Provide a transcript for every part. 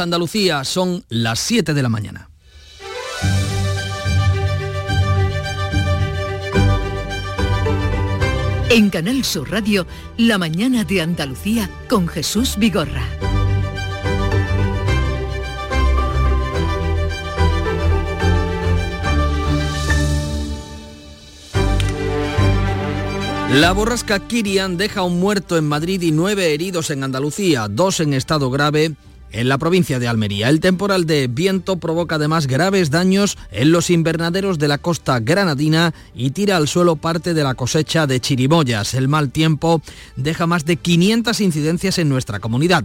Andalucía son las 7 de la mañana. En Canal Sur Radio, La mañana de Andalucía con Jesús Vigorra. La borrasca Kirian deja un muerto en Madrid y nueve heridos en Andalucía, dos en estado grave en la provincia de Almería. El temporal de viento provoca además graves daños en los invernaderos de la costa granadina y tira al suelo parte de la cosecha de chirimoyas. El mal tiempo deja más de 500 incidencias en nuestra comunidad.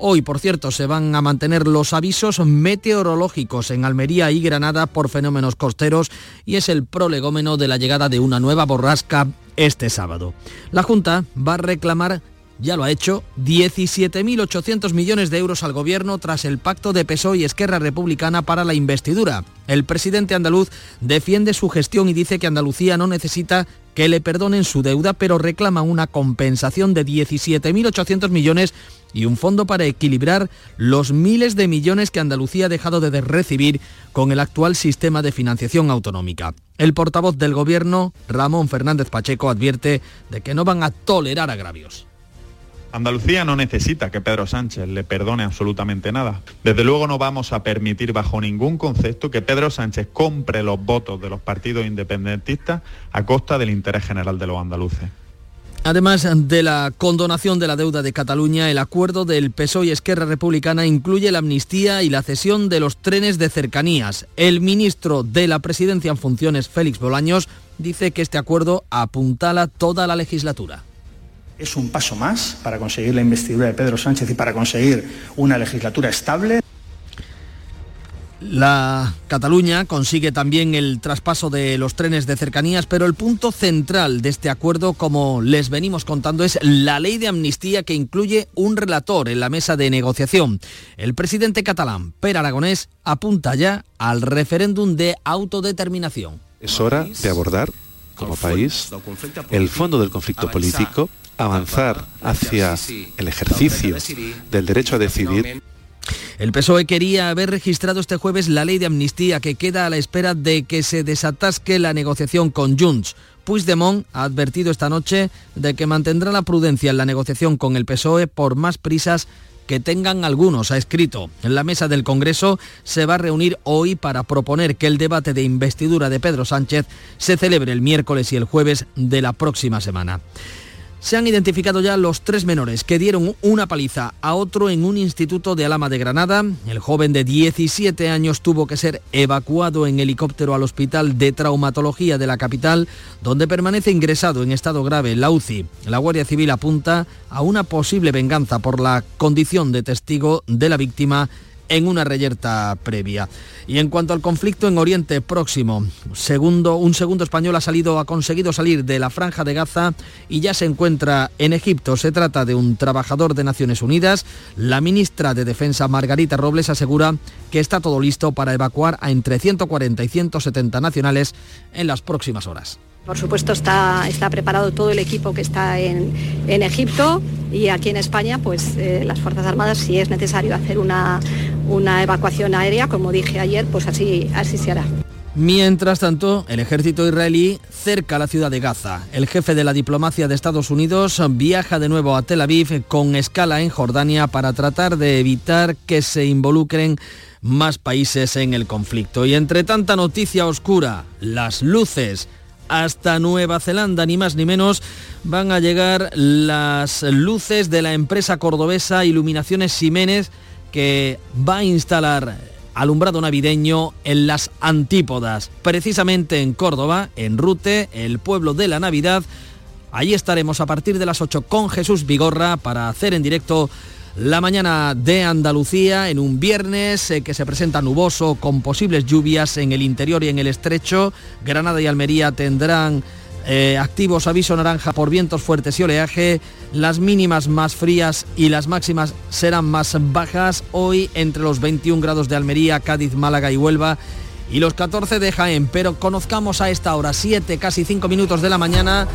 Hoy, por cierto, se van a mantener los avisos meteorológicos en Almería y Granada por fenómenos costeros y es el prolegómeno de la llegada de una nueva borrasca este sábado. La Junta va a reclamar ya lo ha hecho, 17.800 millones de euros al gobierno tras el pacto de PSOE y Esquerra Republicana para la investidura. El presidente andaluz defiende su gestión y dice que Andalucía no necesita que le perdonen su deuda, pero reclama una compensación de 17.800 millones y un fondo para equilibrar los miles de millones que Andalucía ha dejado de recibir con el actual sistema de financiación autonómica. El portavoz del Gobierno, Ramón Fernández Pacheco, advierte de que no van a tolerar agravios. Andalucía no necesita que Pedro Sánchez le perdone absolutamente nada. Desde luego no vamos a permitir bajo ningún concepto que Pedro Sánchez compre los votos de los partidos independentistas a costa del interés general de los andaluces. Además de la condonación de la deuda de Cataluña, el acuerdo del PSOE y Esquerra Republicana incluye la amnistía y la cesión de los trenes de cercanías. El ministro de la Presidencia en funciones, Félix Bolaños, dice que este acuerdo apuntala toda la legislatura es un paso más para conseguir la investidura de Pedro Sánchez y para conseguir una legislatura estable. La Cataluña consigue también el traspaso de los trenes de cercanías, pero el punto central de este acuerdo, como les venimos contando, es la ley de amnistía que incluye un relator en la mesa de negociación. El presidente catalán, Per Aragonés, apunta ya al referéndum de autodeterminación. Es hora de abordar como país el fondo del conflicto político avanzar hacia el ejercicio del derecho a decidir. El PSOE quería haber registrado este jueves la ley de amnistía que queda a la espera de que se desatasque la negociación con Junts. Puigdemont ha advertido esta noche de que mantendrá la prudencia en la negociación con el PSOE por más prisas que tengan algunos, ha escrito. En la mesa del Congreso se va a reunir hoy para proponer que el debate de investidura de Pedro Sánchez se celebre el miércoles y el jueves de la próxima semana. Se han identificado ya los tres menores que dieron una paliza a otro en un instituto de Alama de Granada. El joven de 17 años tuvo que ser evacuado en helicóptero al hospital de traumatología de la capital, donde permanece ingresado en estado grave la UCI. La Guardia Civil apunta a una posible venganza por la condición de testigo de la víctima en una reyerta previa. Y en cuanto al conflicto en Oriente Próximo, segundo, un segundo español ha salido, ha conseguido salir de la franja de Gaza y ya se encuentra en Egipto. Se trata de un trabajador de Naciones Unidas. La ministra de Defensa Margarita Robles asegura que está todo listo para evacuar a entre 140 y 170 nacionales en las próximas horas. Por supuesto está, está preparado todo el equipo que está en, Egipto y aquí en España pues eh, las Fuerzas Armadas si es necesario hacer una, una evacuación aérea, como dije ayer, pues así, así se hará. Mientras tanto, el ejército israelí cerca la ciudad de Gaza. El jefe de la diplomacia de Estados Unidos viaja de nuevo a Tel Aviv con escala en Jordania para tratar de evitar que se involucren más países en el conflicto. Y entre tanta noticia oscura, las luces hasta Nueva Zelanda, ni más ni menos, van a llegar las luces de la empresa cordobesa Iluminaciones Ximénez que va a instalar alumbrado navideño en las antípodas, precisamente en Córdoba, en Rute, el pueblo de la Navidad. Allí estaremos a partir de las 8 con Jesús Vigorra para hacer en directo la mañana de Andalucía en un viernes eh, que se presenta nuboso con posibles lluvias en el interior y en el estrecho. Granada y Almería tendrán eh, activos aviso naranja por vientos fuertes y oleaje. Las mínimas más frías y las máximas serán más bajas. Hoy entre los 21 grados de Almería, Cádiz, Málaga y Huelva y los 14 de Jaén. Pero conozcamos a esta hora, 7, casi 5 minutos de la mañana,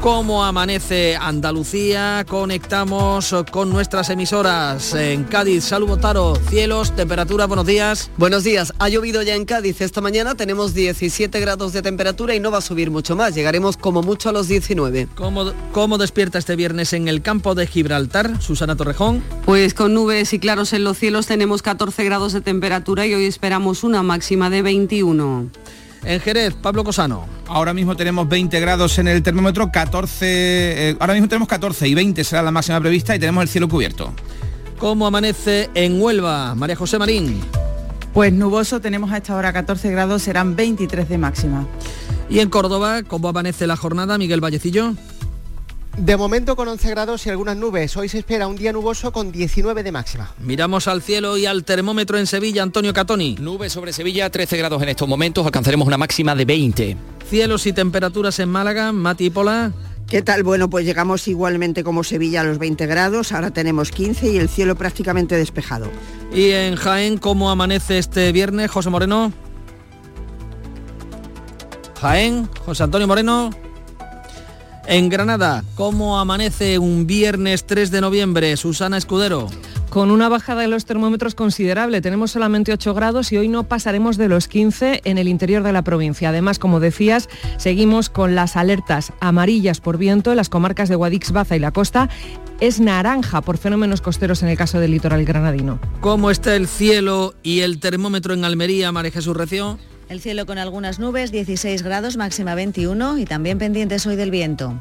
cómo amanece Andalucía. Conectamos con nuestras emisoras en Cádiz. Salud Taro, cielos, temperatura, buenos días. Buenos días. Ha llovido ya en Cádiz esta mañana, tenemos 17 grados de temperatura y no va a subir mucho más. Llegaremos como mucho a los 19. ¿Cómo, cómo despierta este viernes en el campo de Gibraltar, Susana Torrejón? Pues con nubes y claros en los cielos tenemos 14 grados de temperatura y hoy esperamos una máxima de 21. En Jerez, Pablo Cosano. Ahora mismo tenemos 20 grados en el termómetro, 14, eh, ahora mismo tenemos 14 y 20 será la máxima prevista y tenemos el cielo cubierto. ¿Cómo amanece en Huelva, María José Marín? Pues nuboso, tenemos a esta hora 14 grados, serán 23 de máxima. ¿Y en Córdoba, cómo amanece la jornada, Miguel Vallecillo? De momento con 11 grados y algunas nubes. Hoy se espera un día nuboso con 19 de máxima. Miramos al cielo y al termómetro en Sevilla, Antonio Catoni. Nubes sobre Sevilla, 13 grados en estos momentos, alcanzaremos una máxima de 20. Cielos y temperaturas en Málaga, Mati y Pola. ¿Qué tal? Bueno, pues llegamos igualmente como Sevilla a los 20 grados, ahora tenemos 15 y el cielo prácticamente despejado. ¿Y en Jaén cómo amanece este viernes, José Moreno? Jaén, José Antonio Moreno. En Granada, ¿cómo amanece un viernes 3 de noviembre? Susana Escudero. Con una bajada de los termómetros considerable, tenemos solamente 8 grados y hoy no pasaremos de los 15 en el interior de la provincia. Además, como decías, seguimos con las alertas amarillas por viento en las comarcas de Guadix, Baza y la costa. Es naranja por fenómenos costeros en el caso del litoral granadino. ¿Cómo está el cielo y el termómetro en Almería, María Jesús Recio? El cielo con algunas nubes, 16 grados, máxima 21 y también pendientes hoy del viento.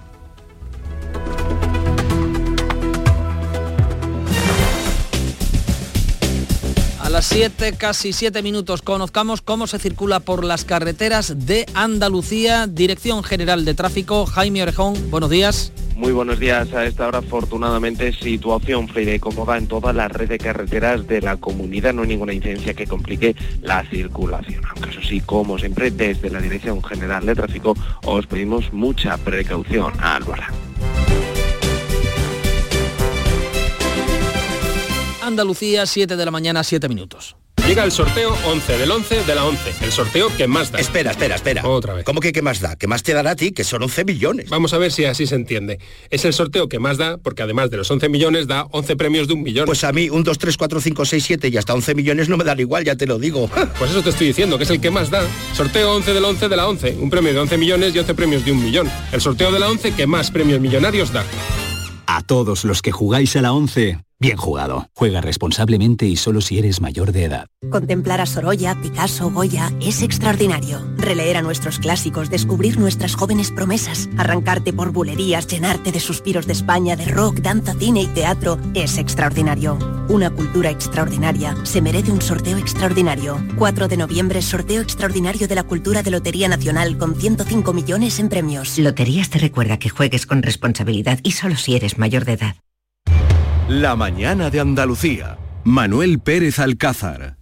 A las 7, casi 7 minutos, conozcamos cómo se circula por las carreteras de Andalucía. Dirección General de Tráfico, Jaime Orejón, buenos días. Muy buenos días. A esta hora, afortunadamente, situación fluida y cómoda en toda la red de carreteras de la comunidad. No hay ninguna incidencia que complique la circulación. Aunque eso sí, como siempre, desde la Dirección General de Tráfico os pedimos mucha precaución al volar. Andalucía, 7 de la mañana, 7 minutos. Llega el sorteo 11 del 11 de la 11. El sorteo que más da. Espera, espera, espera. Otra vez. ¿Cómo que qué más da? ¿Qué más te dará a ti? Que son 11 millones. Vamos a ver si así se entiende. Es el sorteo que más da porque además de los 11 millones da 11 premios de un millón. Pues a mí un 2, 3, 4, 5, 6, 7 y hasta 11 millones no me dan igual, ya te lo digo. Pues eso te estoy diciendo, que es el que más da. Sorteo 11 del 11 de la 11. Un premio de 11 millones y 11 premios de un millón. El sorteo de la 11 que más premios millonarios da. A todos los que jugáis a la 11, bien jugado. Juega responsablemente y solo si eres mayor de edad. Contemplar a Sorolla, Picasso, Goya es extraordinario. Releer a nuestros clásicos, descubrir nuestras jóvenes promesas, arrancarte por bulerías, llenarte de suspiros de España, de rock, danza, cine y teatro es extraordinario. Una cultura extraordinaria se merece un sorteo extraordinario. 4 de noviembre, sorteo extraordinario de la cultura de Lotería Nacional con 105 millones en premios. Loterías te recuerda que juegues con responsabilidad y solo si eres mayor de edad. La mañana de Andalucía. Manuel Pérez Alcázar.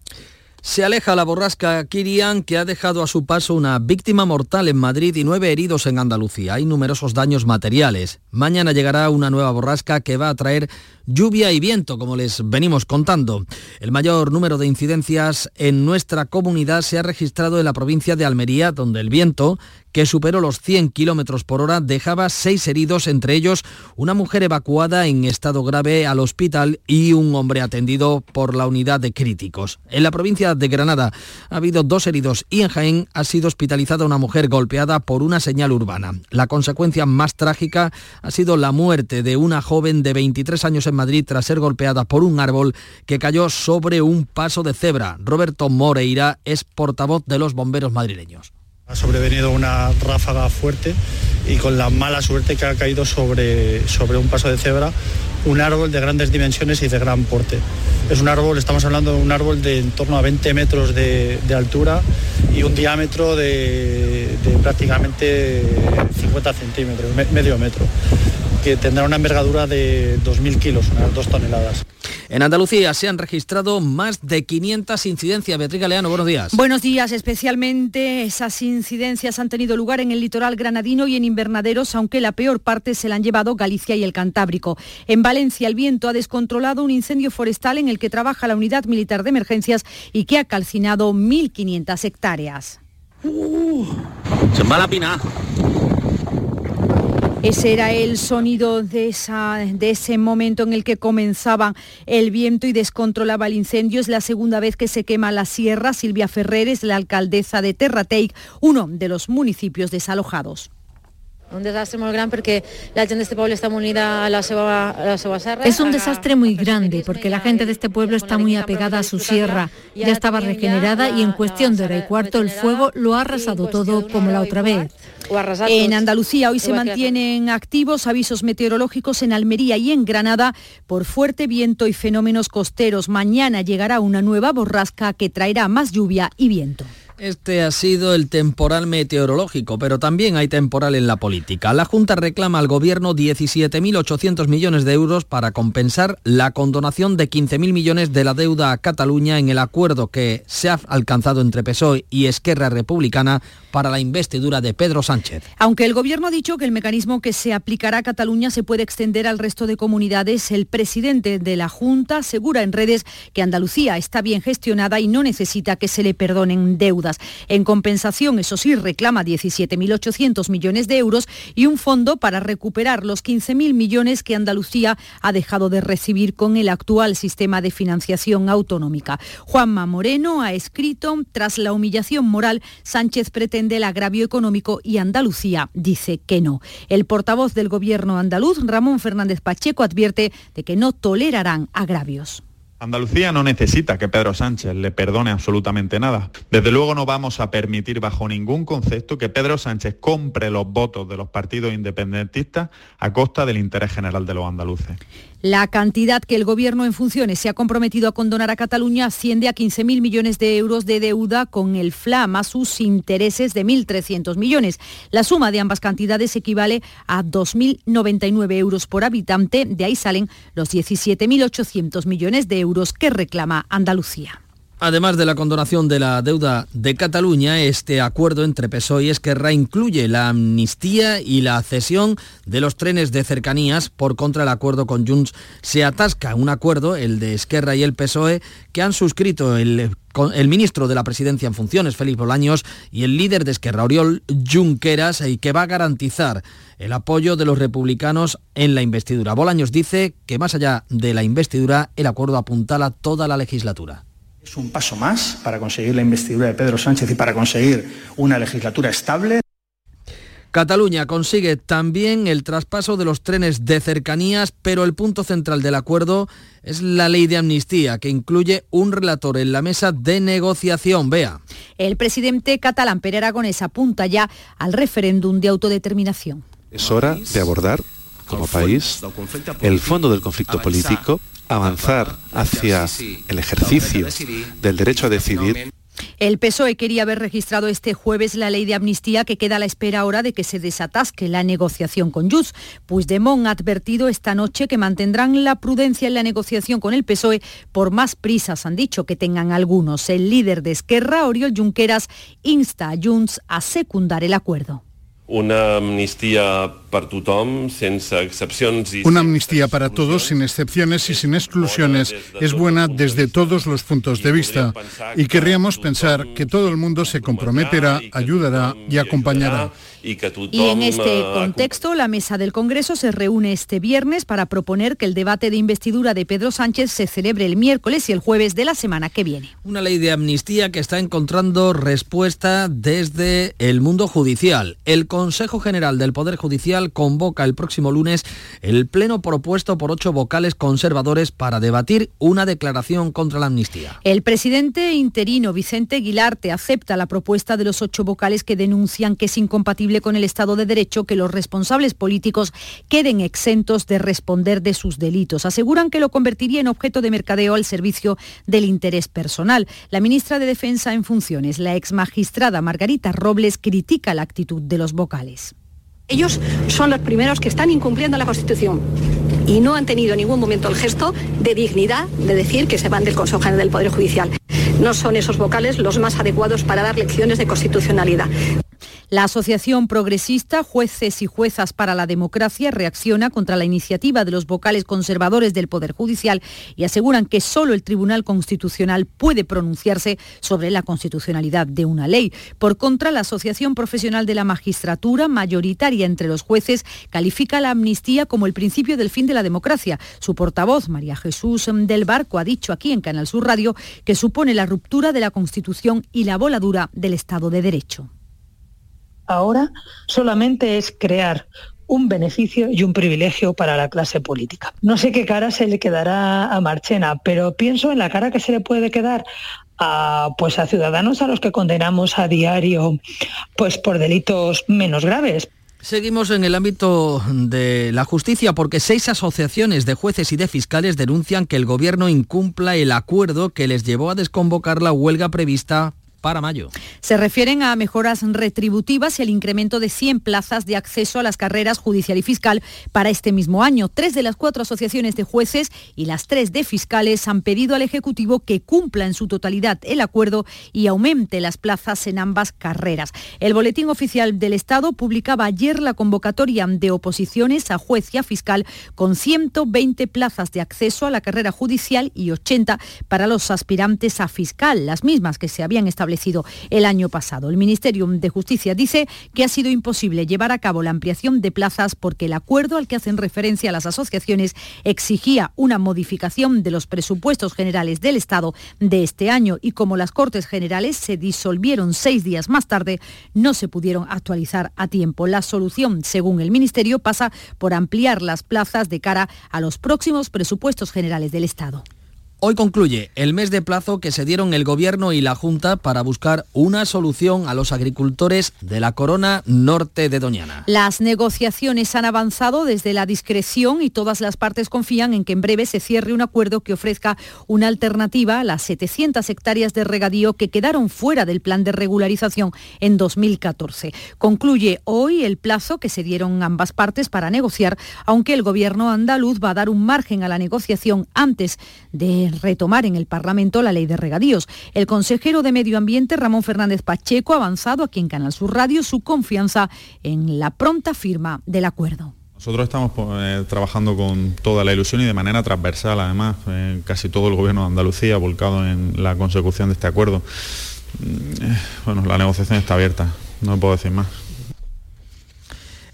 Se aleja la borrasca Kirian que ha dejado a su paso una víctima mortal en Madrid y nueve heridos en Andalucía. Hay numerosos daños materiales. Mañana llegará una nueva borrasca que va a traer lluvia y viento, como les venimos contando. El mayor número de incidencias en nuestra comunidad se ha registrado en la provincia de Almería, donde el viento, que superó los 100 kilómetros por hora, dejaba seis heridos, entre ellos una mujer evacuada en estado grave al hospital y un hombre atendido por la unidad de críticos. En la provincia de Granada ha habido dos heridos y en Jaén ha sido hospitalizada una mujer golpeada por una señal urbana. La consecuencia más trágica ha sido la muerte de una joven de 23 años en Madrid tras ser golpeada por un árbol que cayó sobre un paso de cebra. Roberto Moreira es portavoz de los bomberos madrileños. Ha sobrevenido una ráfaga fuerte y con la mala suerte que ha caído sobre, sobre un paso de cebra un árbol de grandes dimensiones y de gran porte. Es un árbol, estamos hablando de un árbol de en torno a 20 metros de, altura y un diámetro de, de prácticamente 50 centímetros, me- medio metro, que tendrá una envergadura de 2.000 kilos, unas dos toneladas. En Andalucía se han registrado más de 500 incidencias. Beatriz Galeano, buenos días. Buenos días, especialmente esas incidencias han tenido lugar en el litoral granadino y en invernaderos, aunque la peor parte se la han llevado Galicia y el Cantábrico. En Valencia el viento ha descontrolado un incendio forestal en el que trabaja la unidad militar de emergencias y que ha calcinado 1.500 hectáreas. se va la pina. Ese era el sonido de, esa, de, ese momento en el que comenzaba el viento y descontrolaba el incendio. Es la segunda vez que se quema la sierra. Silvia Ferrer es la alcaldesa de Terrateic, uno de los municipios desalojados. Un desastre muy grande porque la gente de este pueblo está muy unida a la seva, a la seva serra. Es un desastre muy grande porque la gente de este pueblo está muy apegada a su sierra. Ya estaba regenerada y en cuestión de hora y cuarto el fuego lo ha arrasado todo como la otra vez. En Andalucía hoy se mantienen activos avisos meteorológicos en Almería y en Granada por fuerte viento y fenómenos costeros. Mañana llegará una nueva borrasca que traerá más lluvia y viento. Este ha sido el temporal meteorológico, pero también hay temporal en la política. La Junta reclama al Gobierno 17.800 millones de euros para compensar la condonación de 15.000 millones de la deuda a Cataluña en el acuerdo que se ha alcanzado entre PSOE y Esquerra Republicana para la investidura de Pedro Sánchez. Aunque el Gobierno ha dicho que el mecanismo que se aplicará a Cataluña se puede extender al resto de comunidades, el presidente de la Junta asegura en redes que Andalucía está bien gestionada y no necesita que se le perdonen En compensación, eso sí, reclama 17.800 millones de euros y un fondo para recuperar los 15.000 millones que Andalucía ha dejado de recibir con el actual sistema de financiación autonómica. Juanma Moreno ha escrito, tras la humillación moral, Sánchez pretende el agravio económico y Andalucía dice que no. El portavoz del gobierno andaluz, Ramón Fernández Pacheco, advierte de que no tolerarán agravios. Andalucía no necesita que Pedro Sánchez le perdone absolutamente nada. Desde luego no vamos a permitir bajo ningún concepto que Pedro Sánchez compre los votos de los partidos independentistas a costa del interés general de los andaluces. La cantidad que el Gobierno en funciones se ha comprometido a condonar a Cataluña asciende a 15.000 millones de euros de deuda con el FLA más sus intereses de 1.300 millones. La suma de ambas cantidades equivale a 2.099 euros por habitante. De ahí salen los 17.800 millones de euros que reclama Andalucía. Además de la condonación de la deuda de Cataluña, este acuerdo entre PSOE y Esquerra incluye la amnistía y la cesión de los trenes de cercanías. Por contra, el acuerdo con Junts se atasca. Un acuerdo, el de Esquerra y el PSOE, que han suscrito el, el ministro de la Presidencia en funciones, Félix Bolaños, y el líder de Esquerra, Oriol Junqueras, y que va a garantizar el apoyo de los republicanos en la investidura. Bolaños dice que más allá de la investidura, el acuerdo apuntala toda la legislatura. Es un paso más para conseguir la investidura de Pedro Sánchez y para conseguir una legislatura estable. Cataluña consigue también el traspaso de los trenes de cercanías, pero el punto central del acuerdo es la ley de amnistía, que incluye un relator en la mesa de negociación. Vea. El presidente catalán Pere Aragonés apunta ya al referéndum de autodeterminación. Es hora de abordar, como país, el fondo del conflicto político avanzar hacia el ejercicio del derecho a decidir. El PSOE quería haber registrado este jueves la ley de amnistía que queda a la espera ahora de que se desatasque la negociación con Junts. Puigdemont ha advertido esta noche que mantendrán la prudencia en la negociación con el PSOE por más prisas, han dicho que tengan algunos. El líder de Esquerra, Oriol Junqueras, insta a Junts a secundar el acuerdo. Una amnistía para tothom, sense excepciones. Y Una amnistía para todos, sin excepciones y sin exclusiones, es buena desde todos los puntos de vista. Y querríamos pensar que todo el mundo se comprometerá, ayudará y acompañará. Y en este contexto, la mesa del Congreso se reúne este viernes para proponer que el debate de investidura de Pedro Sánchez se celebre el miércoles y el jueves de la semana que viene. Una ley de amnistía que está encontrando respuesta desde el mundo judicial. El Consejo General del Poder Judicial convoca el próximo lunes el pleno propuesto por ocho vocales conservadores para debatir una declaración contra la amnistía. El presidente interino Vicente Guilarte acepta la propuesta de los ocho vocales que denuncian que es incompatible con el Estado de Derecho que los responsables políticos queden exentos de responder de sus delitos. Aseguran que lo convertiría en objeto de mercadeo al servicio del interés personal. La ministra de Defensa en funciones, la ex magistrada Margarita Robles, critica la actitud de los vocales. Ellos son los primeros que están incumpliendo la Constitución y no han tenido en ningún momento el gesto de dignidad de decir que se van del Consejo General del Poder Judicial. No son esos vocales los más adecuados para dar lecciones de constitucionalidad. La Asociación Progresista Jueces y Juezas para la Democracia reacciona contra la iniciativa de los vocales conservadores del Poder Judicial y aseguran que solo el Tribunal Constitucional puede pronunciarse sobre la constitucionalidad de una ley. Por contra, la Asociación Profesional de la Magistratura, mayoritaria entre los jueces, califica la amnistía como el principio del fin de la democracia. Su portavoz, María Jesús del Barco, ha dicho aquí en Canal Sur Radio que supone la ruptura de la Constitución y la voladura del Estado de Derecho ahora solamente es crear un beneficio y un privilegio para la clase política. No sé qué cara se le quedará a Marchena, pero pienso en la cara que se le puede quedar a, pues a ciudadanos a los que condenamos a diario pues por delitos menos graves. Seguimos en el ámbito de la justicia porque seis asociaciones de jueces y de fiscales denuncian que el gobierno incumpla el acuerdo que les llevó a desconvocar la huelga prevista para mayo. Se refieren a mejoras retributivas y al incremento de 100 plazas de acceso a las carreras judicial y fiscal para este mismo año. Tres de las cuatro asociaciones de jueces y las tres de fiscales han pedido al Ejecutivo que cumpla en su totalidad el acuerdo y aumente las plazas en ambas carreras. El Boletín Oficial del Estado publicaba ayer la convocatoria de oposiciones a juez y a fiscal con 120 plazas de acceso a la carrera judicial y 80 para los aspirantes a fiscal, las mismas que se habían establecido el año pasado. El Ministerio de Justicia dice que ha sido imposible llevar a cabo la ampliación de plazas porque el acuerdo al que hacen referencia las asociaciones exigía una modificación de los presupuestos generales del Estado de este año y como las Cortes Generales se disolvieron seis días más tarde, no se pudieron actualizar a tiempo. La solución, según el Ministerio, pasa por ampliar las plazas de cara a los próximos presupuestos generales del Estado. Hoy concluye el mes de plazo que se dieron el Gobierno y la Junta para buscar una solución a los agricultores de la corona norte de Doñana. Las negociaciones han avanzado desde la discreción y todas las partes confían en que en breve se cierre un acuerdo que ofrezca una alternativa a las 700 hectáreas de regadío que quedaron fuera del plan de regularización en 2014. Concluye hoy el plazo que se dieron ambas partes para negociar, aunque el Gobierno andaluz va a dar un margen a la negociación antes de retomar en el Parlamento la ley de regadíos. El consejero de Medio Ambiente, Ramón Fernández Pacheco, ha avanzado aquí en Canal Sur Radio su confianza en la pronta firma del acuerdo. Nosotros estamos pues, eh, trabajando con toda la ilusión y de manera transversal, además, eh, casi todo el gobierno de Andalucía volcado en la consecución de este acuerdo. Mm, eh, bueno, la negociación está abierta, no puedo decir más.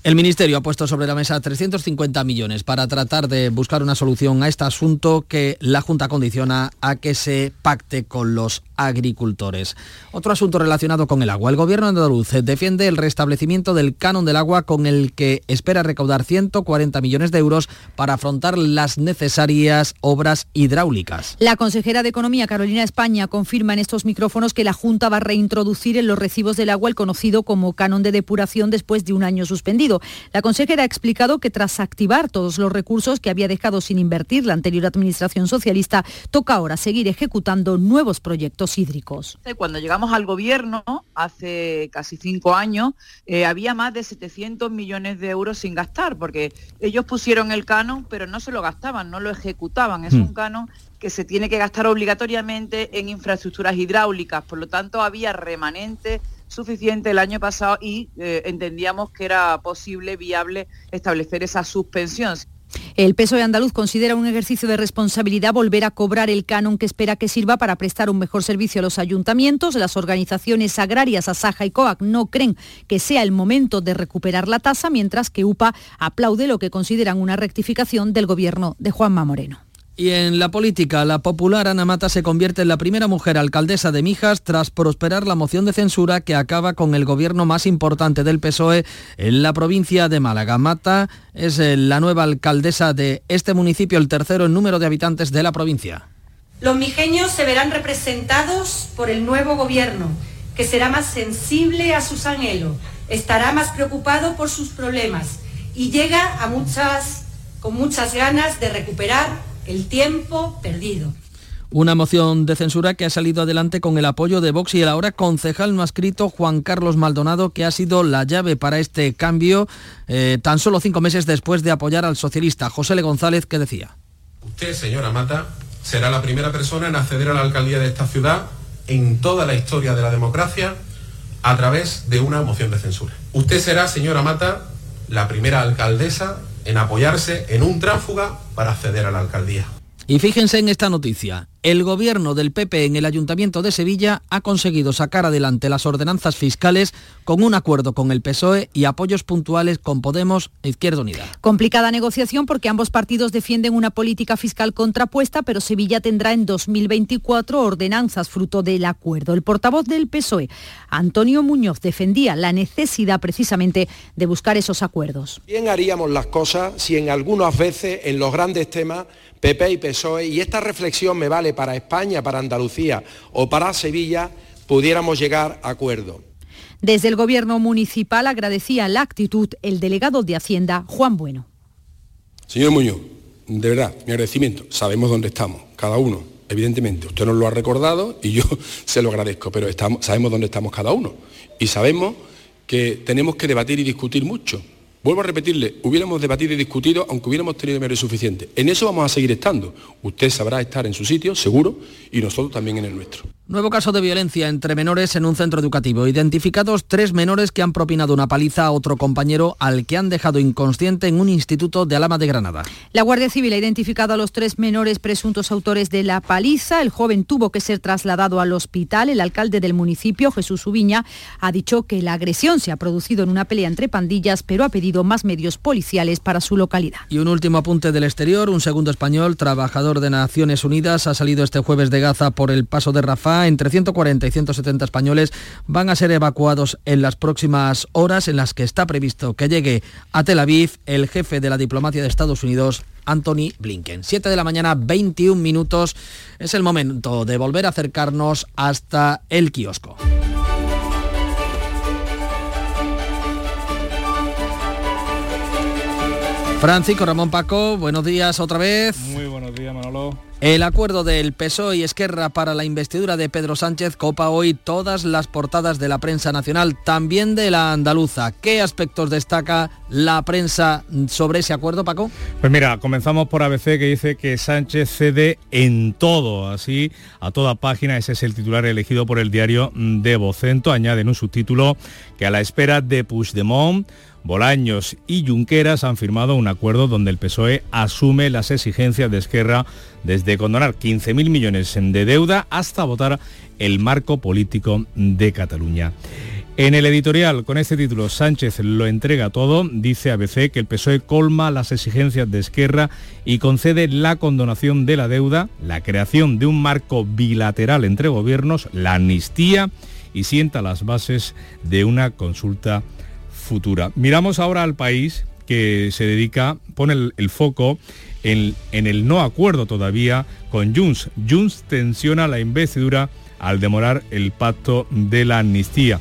El Ministerio ha puesto sobre la mesa 350 millones para tratar de buscar una solución a este asunto que la Junta condiciona a que se pacte con los agricultores. Otro asunto relacionado con el agua. El Gobierno andaluz defiende el restablecimiento del canon del agua con el que espera recaudar 140 millones de euros para afrontar las necesarias obras hidráulicas. La consejera de Economía, Carolina España, confirma en estos micrófonos que la Junta va a reintroducir en los recibos del agua el conocido como canon de depuración después de un año suspendido. La consejera ha explicado que tras activar todos los recursos que había dejado sin invertir la anterior administración socialista, toca ahora seguir ejecutando nuevos proyectos hídricos. Cuando llegamos al gobierno, hace casi cinco años, eh, había más de 700 millones de euros sin gastar, porque ellos pusieron el canon, pero no se lo gastaban, no lo ejecutaban. Es hmm. un canon que se tiene que gastar obligatoriamente en infraestructuras hidráulicas, por lo tanto había remanente suficiente el año pasado y eh, entendíamos que era posible, viable, establecer esa suspensión. El PSOE andaluz considera un ejercicio de responsabilidad volver a cobrar el canon que espera que sirva para prestar un mejor servicio a los ayuntamientos. Las organizaciones agrarias Asaja y COAC no creen que sea el momento de recuperar la tasa, mientras que UPA aplaude lo que consideran una rectificación del gobierno de Juanma Moreno. Y en la política, la popular Ana Mata se convierte en la primera mujer alcaldesa de Mijas tras prosperar la moción de censura que acaba con el gobierno más importante del PSOE en la provincia de Málaga. Mata es eh, la nueva alcaldesa de este municipio, el tercero en número de habitantes de la provincia. Los mijeños se verán representados por el nuevo gobierno, que será más sensible a sus anhelos, estará más preocupado por sus problemas y llega con muchas ganas de recuperar el tiempo perdido. Una moción de censura que ha salido adelante con el apoyo de Vox y el ahora concejal no escrito Juan Carlos Maldonado, que ha sido la llave para este cambio eh, tan solo cinco meses después de apoyar al socialista José L. González, que decía. Usted, señora Mata, será la primera persona en acceder a la alcaldía de esta ciudad en toda la historia de la democracia a través de una moción de censura. Usted será, señora Mata, la primera alcaldesa en apoyarse en un tránsfuga para acceder a la alcaldía. Y fíjense en esta noticia. El gobierno del PP en el Ayuntamiento de Sevilla ha conseguido sacar adelante las ordenanzas fiscales con un acuerdo con el PSOE y apoyos puntuales con Podemos e Izquierda Unida. Complicada negociación porque ambos partidos defienden una política fiscal contrapuesta, pero Sevilla tendrá en 2024 ordenanzas fruto del acuerdo. El portavoz del PSOE, Antonio Muñoz, defendía la necesidad precisamente de buscar esos acuerdos. Bien haríamos las cosas si en algunas veces en los grandes temas PP y PSOE, y esta reflexión me vale para España, para Andalucía o para Sevilla, pudiéramos llegar a acuerdo. Desde el Gobierno municipal agradecía la actitud el delegado de Hacienda, Juan Bueno. Señor Muñoz, de verdad, mi agradecimiento. Sabemos dónde estamos, cada uno, evidentemente. Usted nos lo ha recordado y yo se lo agradezco, pero sabemos dónde estamos cada uno. Y sabemos que tenemos que debatir y discutir mucho Vuelvo a repetirle, hubiéramos debatido y discutido aunque hubiéramos tenido dinero suficiente. En eso vamos a seguir estando. Usted sabrá estar en su sitio, seguro, y nosotros también en el nuestro. Nuevo caso de violencia entre menores en un centro educativo. Identificados tres menores que han propinado una paliza a otro compañero al que han dejado inconsciente en un instituto de Alama de Granada. La Guardia Civil ha identificado a los tres menores presuntos autores de la paliza. El joven tuvo que ser trasladado al hospital. El alcalde del municipio, Jesús Ubiña, ha dicho que la agresión se ha producido en una pelea entre pandillas, pero ha pedido más medios policiales para su localidad. Y un último apunte del exterior. Un segundo español, trabajador de Naciones Unidas, ha salido este jueves de Gaza por el paso de Entre 140 y 170 españoles van a ser evacuados en las próximas horas en las que está previsto que llegue a Tel Aviv el jefe de la diplomacia de Estados Unidos, Anthony Blinken. 7 de la mañana, 21 minutos. Es el momento de volver a acercarnos hasta el kiosco. Francisco Ramón Paco, buenos días otra vez. Muy buenos días, Manolo. El acuerdo del PSOE y Esquerra para la investidura de Pedro Sánchez copa hoy todas las portadas de la prensa nacional, también de la andaluza. ¿Qué aspectos destaca la prensa sobre ese acuerdo, Paco? Pues mira, comenzamos por ABC que dice que Sánchez cede en todo, así a toda página, ese es el titular elegido por el diario de Vocento, añade en un subtítulo que a la espera de Puigdemont Bolaños y Junqueras han firmado un acuerdo donde el PSOE asume las exigencias de Esquerra desde condonar 15.000 millones de deuda hasta votar el marco político de Cataluña. En el editorial, con este título, Sánchez lo entrega todo, dice ABC que el PSOE colma las exigencias de Esquerra y concede la condonación de la deuda, la creación de un marco bilateral entre gobiernos, la amnistía y sienta las bases de una consulta Miramos ahora al país que se dedica, pone el, foco en, en, el no acuerdo todavía con Junts. Junts tensiona la investidura al demorar el pacto de la amnistía.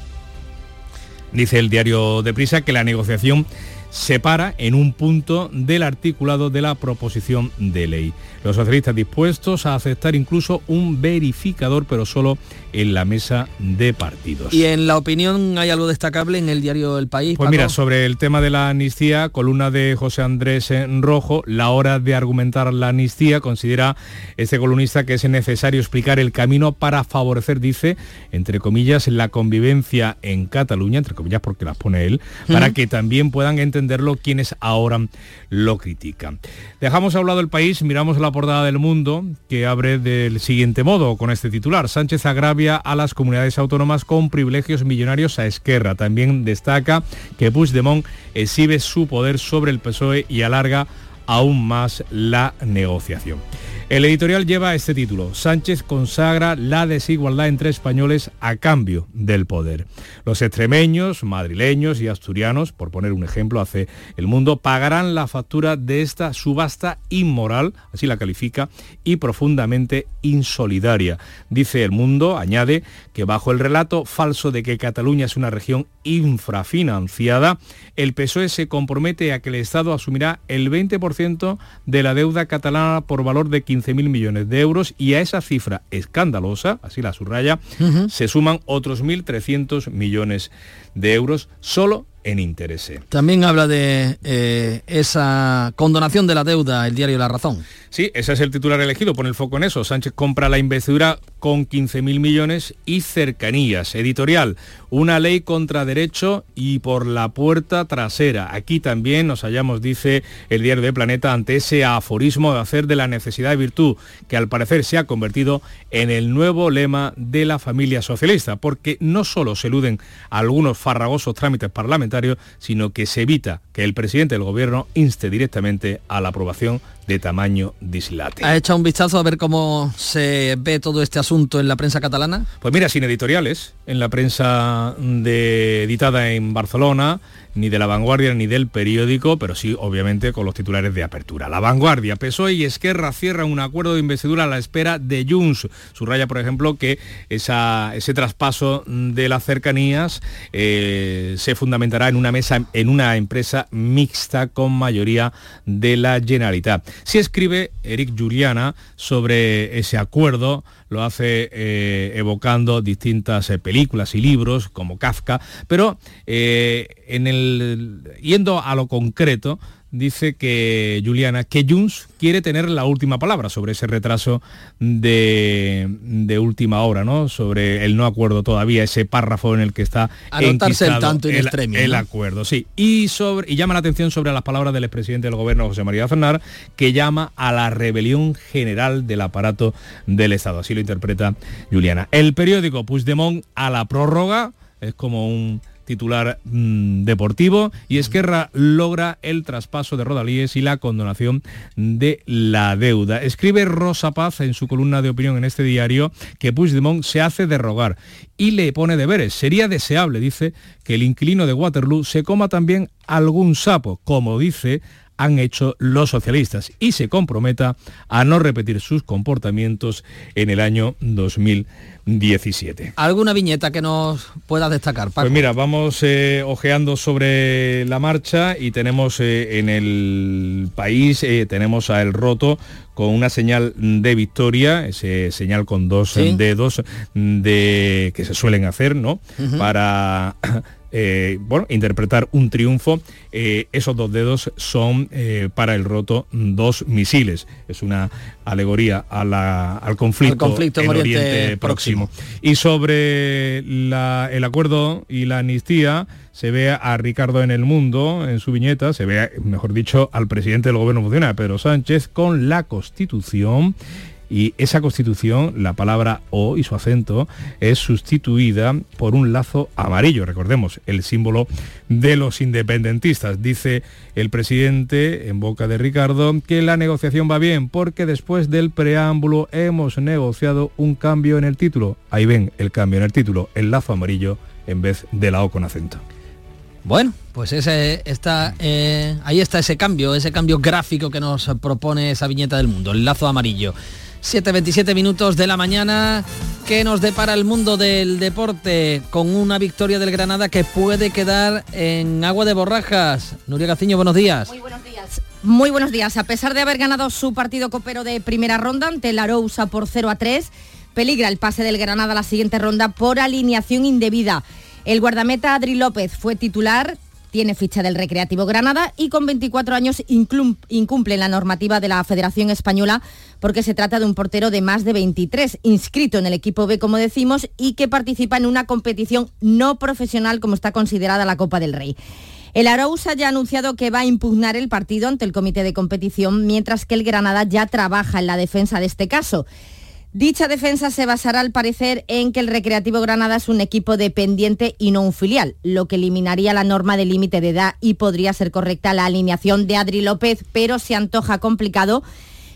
Dice el diario de Prisa que la negociación se para en un punto del articulado de la proposición de ley. Los socialistas dispuestos a aceptar incluso un verificador, pero solo en la mesa de partidos. ¿Y en la opinión hay algo destacable en el diario El País? Pues mira, sobre el tema de la amnistía, columna de José Andrés en Rojo, la hora de argumentar la amnistía, considera este columnista que es necesario explicar el camino para favorecer, dice, entre comillas, la convivencia en Cataluña, entre comillas porque las pone él, para que también puedan entenderlo quienes ahora lo critican. Dejamos hablado el país, miramos la portada del mundo, que abre del siguiente modo con este titular. Sánchez agravia a las comunidades autónomas con privilegios millonarios a Esquerra. También destaca que Puigdemont exhibe su poder sobre el PSOE y alarga aún más la negociación. El editorial lleva este título. Sánchez consagra la desigualdad entre españoles a cambio del poder. Los extremeños, madrileños y asturianos, por poner un ejemplo, hace el mundo, pagarán la factura de esta subasta inmoral, así la califica, y profundamente insolidaria. Dice el mundo, añade, que bajo el relato falso de que Cataluña es una región infrafinanciada, el PSOE se compromete a que el Estado asumirá el 20% de la deuda catalana por valor de 15 15.000 millones de euros y a esa cifra escandalosa, así la subraya, se suman otros 1.300 millones de euros solo en interés. También habla de eh, esa condonación de la deuda el diario La Razón. Sí, ese es el titular elegido, pone el foco en eso. Sánchez compra la investidura con 15.000 millones y cercanías. Editorial, una ley contra derecho y por la puerta trasera. Aquí también nos hallamos, dice el diario de Planeta, ante ese aforismo de hacer de la necesidad de virtud, que al parecer se ha convertido en el nuevo lema de la familia socialista, porque no solo se eluden algunos farragosos trámites parlamentarios, sino que se evita que el presidente del gobierno inste directamente a la aprobación de tamaño dislate. ¿Ha echado un vistazo a ver cómo se ve todo este asunto en la prensa catalana? Pues mira, sin editoriales, en la prensa de, editada en Barcelona, ni de la vanguardia ni del periódico, pero sí obviamente con los titulares de apertura. La vanguardia, PSOE y Esquerra cierran un acuerdo de investidura a la espera de Junts. Subraya, por ejemplo, que esa, ese traspaso de las cercanías eh, se fundamentará en una mesa, en una empresa mixta con mayoría de la Generalitat. Si escribe Eric Juliana sobre ese acuerdo, lo hace eh, evocando distintas eh, películas y libros como Kafka, pero en el, yendo a lo concreto, dice que Juliana, que Junts quiere tener la última palabra sobre ese retraso de, última hora, ¿no? Sobre el no acuerdo todavía, ese párrafo en el que está Anotarse el tanto el, el acuerdo, sí. Y, sobre, y llama la atención sobre las palabras del expresidente del gobierno, José María Aznar, que llama a la rebelión general del aparato del Estado. Así lo interpreta Juliana. El periódico Puigdemont a la prórroga, es como un titular mm, deportivo, y Esquerra logra el traspaso de Rodalíes y la condonación de la deuda. Escribe Rosa Paz en su columna de opinión en este diario que Puigdemont se hace de rogar y le pone deberes. Sería deseable, dice, que el inquilino de Waterloo se coma también algún sapo, como dice han hecho los socialistas y se comprometa a no repetir sus comportamientos en el año 2017. ¿Alguna viñeta que nos pueda destacar, Pues mira, vamos eh, ojeando sobre la marcha y tenemos eh, en el país, eh, tenemos a El Roto con una señal de victoria, ese señal con dos dedos de que se suelen hacer, ¿no? Para eh, bueno, interpretar un triunfo. Eh, esos dos dedos son eh, para el roto dos misiles. Es una alegoría al conflicto, en Oriente, próximo. Y sobre el acuerdo y la amnistía, se ve a Ricardo en el mundo, en su viñeta, se ve, mejor dicho, al presidente del gobierno funcionario, Pedro Sánchez, con la Constitución y esa constitución, la palabra O y su acento, es sustituida por un lazo amarillo, recordemos, el símbolo de los independentistas. Dice el presidente en boca de Ricardo que la negociación va bien porque después del preámbulo hemos negociado un cambio en el título. Ahí ven el cambio en el título, el lazo amarillo en vez de la O con acento. Bueno, pues ese está, eh, ahí está ese cambio, ese cambio gráfico que nos propone esa viñeta del mundo, el lazo amarillo. 7.27 minutos de la mañana. que nos depara el mundo del deporte con una victoria del Granada que puede quedar en agua de borrajas? Nuria Gaciño, buenos días. Muy buenos días. Muy buenos días. A pesar de haber ganado su partido copero de primera ronda ante el Arousa por 0 a 3, peligra el pase del Granada a la siguiente ronda por alineación indebida. El guardameta Adri López fue titular, tiene ficha del Recreativo Granada y con 24 años incumple la normativa de la Federación Española porque se trata de un portero de más de 23, inscrito en el equipo B, como decimos, y que participa en una competición no profesional como está considerada la Copa del Rey. El Arousa ya ha anunciado que va a impugnar el partido ante el comité de competición, mientras que el Granada ya trabaja en la defensa de este caso. Dicha defensa se basará al parecer en que el Recreativo Granada es un equipo dependiente y no un filial, lo que eliminaría la norma de límite de edad y podría ser correcta la alineación de Adri López, pero se antoja complicado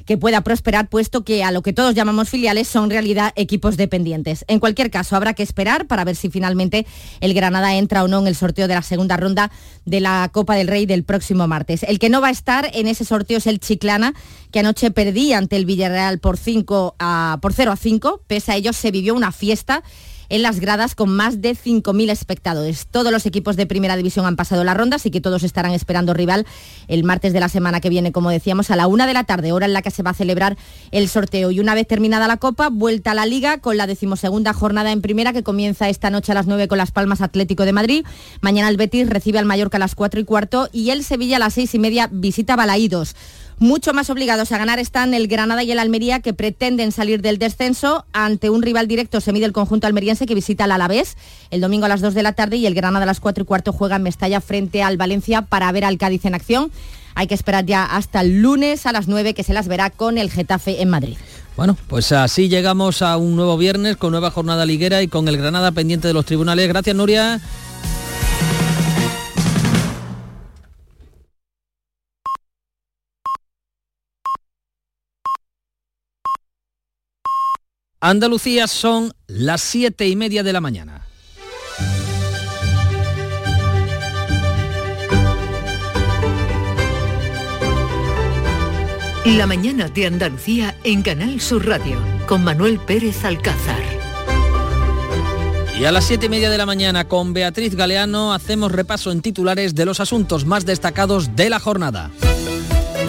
que pueda prosperar, puesto que a lo que todos llamamos filiales son en realidad equipos dependientes. En cualquier caso, habrá que esperar para ver si finalmente el Granada entra o no en el sorteo de la segunda ronda de la Copa del Rey del próximo martes. El que no va a estar en ese sorteo es el Chiclana, que anoche perdía ante el Villarreal por, 5 a, por 0 a 5. Pese a ello, se vivió una fiesta en las gradas con más de 5.000 espectadores. Todos los equipos de primera división han pasado la ronda, así que todos estarán esperando rival el martes de la semana que viene, como decíamos, a la una de la tarde, hora en la que se va a celebrar el sorteo. Y una vez terminada la Copa, vuelta a la Liga con la decimosegunda jornada en primera que comienza esta noche a las 9 con Las Palmas Atlético de Madrid. Mañana el Betis recibe al Mallorca a las 4 y cuarto y el Sevilla a las 6 y media visita Balaídos. Mucho más obligados a ganar están el Granada y el Almería que pretenden salir del descenso. Ante un rival directo se mide el conjunto almeriense que visita al Alavés el domingo a las 2 de la tarde y el Granada a las 4 y cuarto juega en Mestalla frente al Valencia para ver al Cádiz en acción. Hay que esperar ya hasta el lunes a las 9 que se las verá con el Getafe en Madrid. Bueno, pues así llegamos a un nuevo viernes con nueva jornada liguera y con el Granada pendiente de los tribunales. Gracias, Nuria. Andalucía son las siete y media de la mañana. La mañana de Andalucía en Canal Sur Radio con Manuel Pérez Alcázar. Y a las siete y media de la mañana con Beatriz Galeano hacemos repaso en titulares de los asuntos más destacados de la jornada.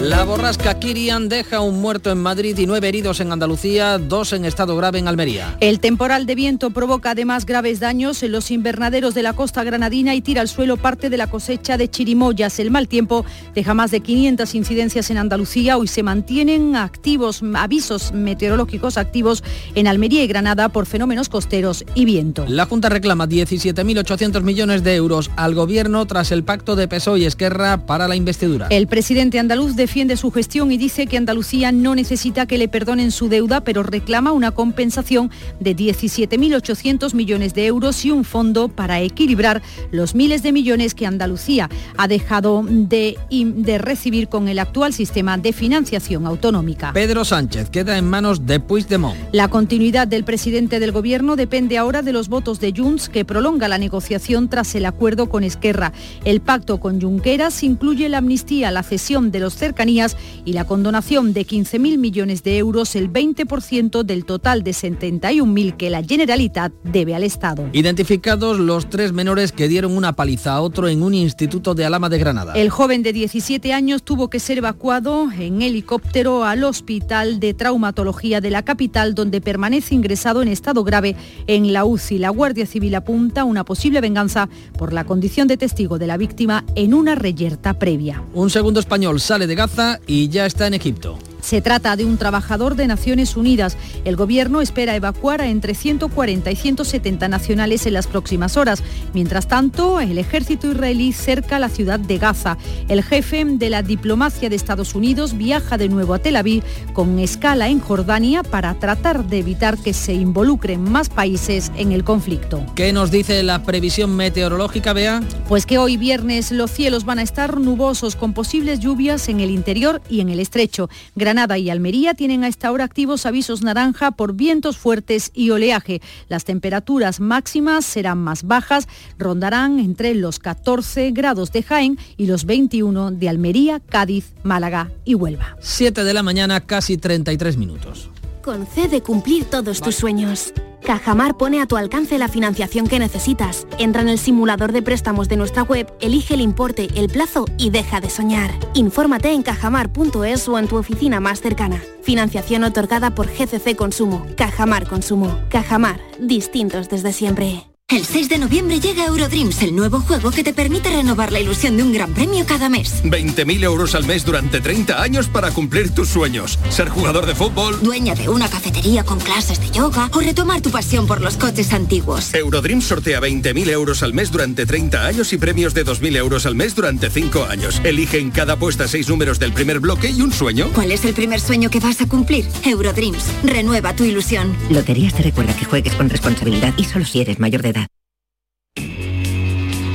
La borrasca Kirian deja un muerto en Madrid y nueve heridos en Andalucía, dos en estado grave en Almería. El temporal de viento provoca además graves daños en los invernaderos de la costa granadina y tira al suelo parte de la cosecha de chirimoyas. El mal tiempo deja más de 500 incidencias en Andalucía. Hoy se mantienen activos avisos meteorológicos activos en Almería y Granada por fenómenos costeros y viento. La Junta reclama 17.800 millones de euros al gobierno tras el pacto de PSOE y Esquerra para la investidura. El presidente andaluz de defiende su gestión y dice que Andalucía no necesita que le perdonen su deuda, pero reclama una compensación de 17.800 millones de euros y un fondo para equilibrar los miles de millones que Andalucía ha dejado de, de recibir con el actual sistema de financiación autonómica. Pedro Sánchez queda en manos de Puigdemont. La continuidad del presidente del gobierno depende ahora de los votos de Junts, que prolonga la negociación tras el acuerdo con Esquerra. El pacto con Junqueras incluye la amnistía, la cesión de los cercanías y la condonación de 15.000 millones de euros, el 20% del total de 71.000 que la Generalitat debe al Estado. Identificados los tres menores que dieron una paliza a otro en un instituto de Alama de Granada. El joven de 17 años tuvo que ser evacuado en helicóptero al Hospital de Traumatología de la capital, donde permanece ingresado en estado grave en la UCI. La Guardia Civil apunta una posible venganza por la condición de testigo de la víctima en una reyerta previa. Un segundo español sale de Gaza y ya está en Egipto. Se trata de un trabajador de Naciones Unidas. El gobierno espera evacuar a entre 140 y 170 nacionales en las próximas horas. Mientras tanto, el ejército israelí cerca la ciudad de Gaza. El jefe de la diplomacia de Estados Unidos viaja de nuevo a Tel Aviv con escala en Jordania para tratar de evitar que se involucren más países en el conflicto. ¿Qué nos dice la previsión meteorológica, Bea? Pues que hoy viernes los cielos van a estar nubosos con posibles lluvias en el interior y en el estrecho. Granada y Almería tienen a esta hora activos avisos naranja por vientos fuertes y oleaje. Las temperaturas máximas serán más bajas, rondarán entre los 14 grados de Jaén y los 21 de Almería, Cádiz, Málaga y Huelva. 7 de la mañana, casi 33 minutos. Concede cumplir todos tus sueños. Cajamar pone a tu alcance la financiación que necesitas. Entra en el simulador de préstamos de nuestra web, elige el importe, el plazo y deja de soñar. Infórmate en cajamar.es o en tu oficina más cercana. Financiación otorgada por GCC Consumo. Cajamar Consumo. Cajamar. Distintos desde siempre. El 6 de noviembre llega Eurodreams, el nuevo juego que te permite renovar la ilusión de un gran premio cada mes. 20.000 euros al mes durante 30 años para cumplir tus sueños. Ser jugador de fútbol, dueña de una cafetería con clases de yoga o retomar tu pasión por los coches antiguos. Eurodreams sortea 20.000 euros al mes durante 30 años y premios de 2.000 euros al mes durante 5 años. Elige en cada apuesta 6 números del primer bloque y un sueño. ¿Cuál es el primer sueño que vas a cumplir? Eurodreams. Renueva tu ilusión. Loterías te recuerda que juegues con responsabilidad y solo si eres mayor de edad.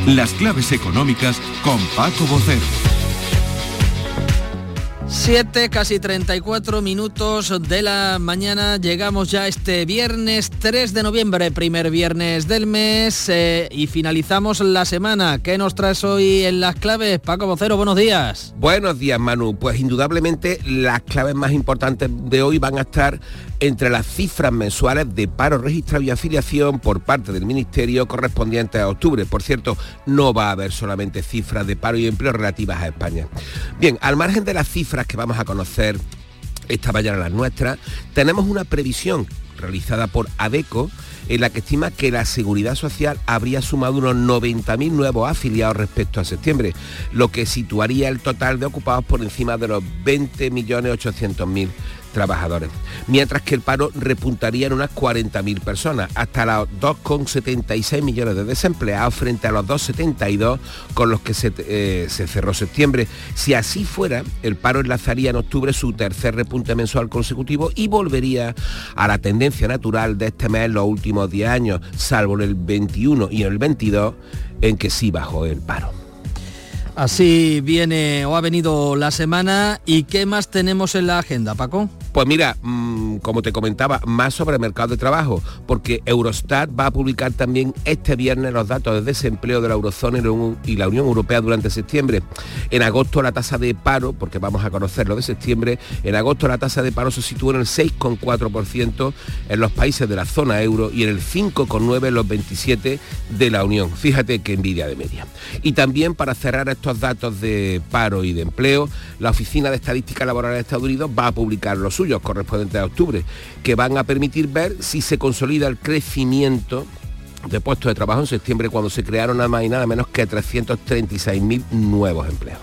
Las claves económicas con Paco Bocero. 7, casi 34 minutos de la mañana. Llegamos ya este viernes 3 de noviembre, primer viernes del mes eh, y finalizamos la semana. ¿Qué nos traes hoy en las claves? Paco Vocero, buenos días. Buenos días, Manu. Pues indudablemente las claves más importantes de hoy van a estar entre las cifras mensuales de paro registrado y afiliación por parte del Ministerio correspondientes a octubre. Por cierto, no va a haber solamente cifras de paro y empleo relativas a España. Bien, al margen de las cifras que vamos a conocer esta mañana las nuestras, tenemos una previsión realizada por ADECO en la que estima que la Seguridad Social habría sumado unos 90.000 nuevos afiliados respecto a septiembre, lo que situaría el total de ocupados por encima de los 20.800.000 trabajadores, mientras que el paro repuntaría en unas 40.000 personas, hasta los 2,76 millones de desempleados frente a los 2,72 con los que se, eh, se, cerró septiembre. Si así fuera, el paro enlazaría en octubre su tercer repunte mensual consecutivo y volvería a la tendencia natural de este mes los últimos 10 años, salvo en el 21 y en el 22, en que sí bajó el paro. Así viene o ha venido la semana y qué más tenemos en la agenda, Paco. Pues mira, mmm, como te comentaba, más sobre el mercado de trabajo, porque Eurostat va a publicar también este viernes los datos de desempleo de la eurozona y la Unión Europea durante septiembre. En agosto la tasa de paro, porque vamos a conocerlo de septiembre, en agosto la tasa de paro se sitúa en el 6,4% en los países de la zona euro y en el 5,9% en los 27 de la Unión. Fíjate qué envidia de media. Y también para cerrar estos datos de paro y de empleo, la Oficina de Estadística Laboral de Estados Unidos va a publicar los suyos correspondientes a octubre, que van a permitir ver si se consolida el crecimiento de puestos de trabajo en septiembre cuando se crearon nada más y nada menos que 336.000 nuevos empleos.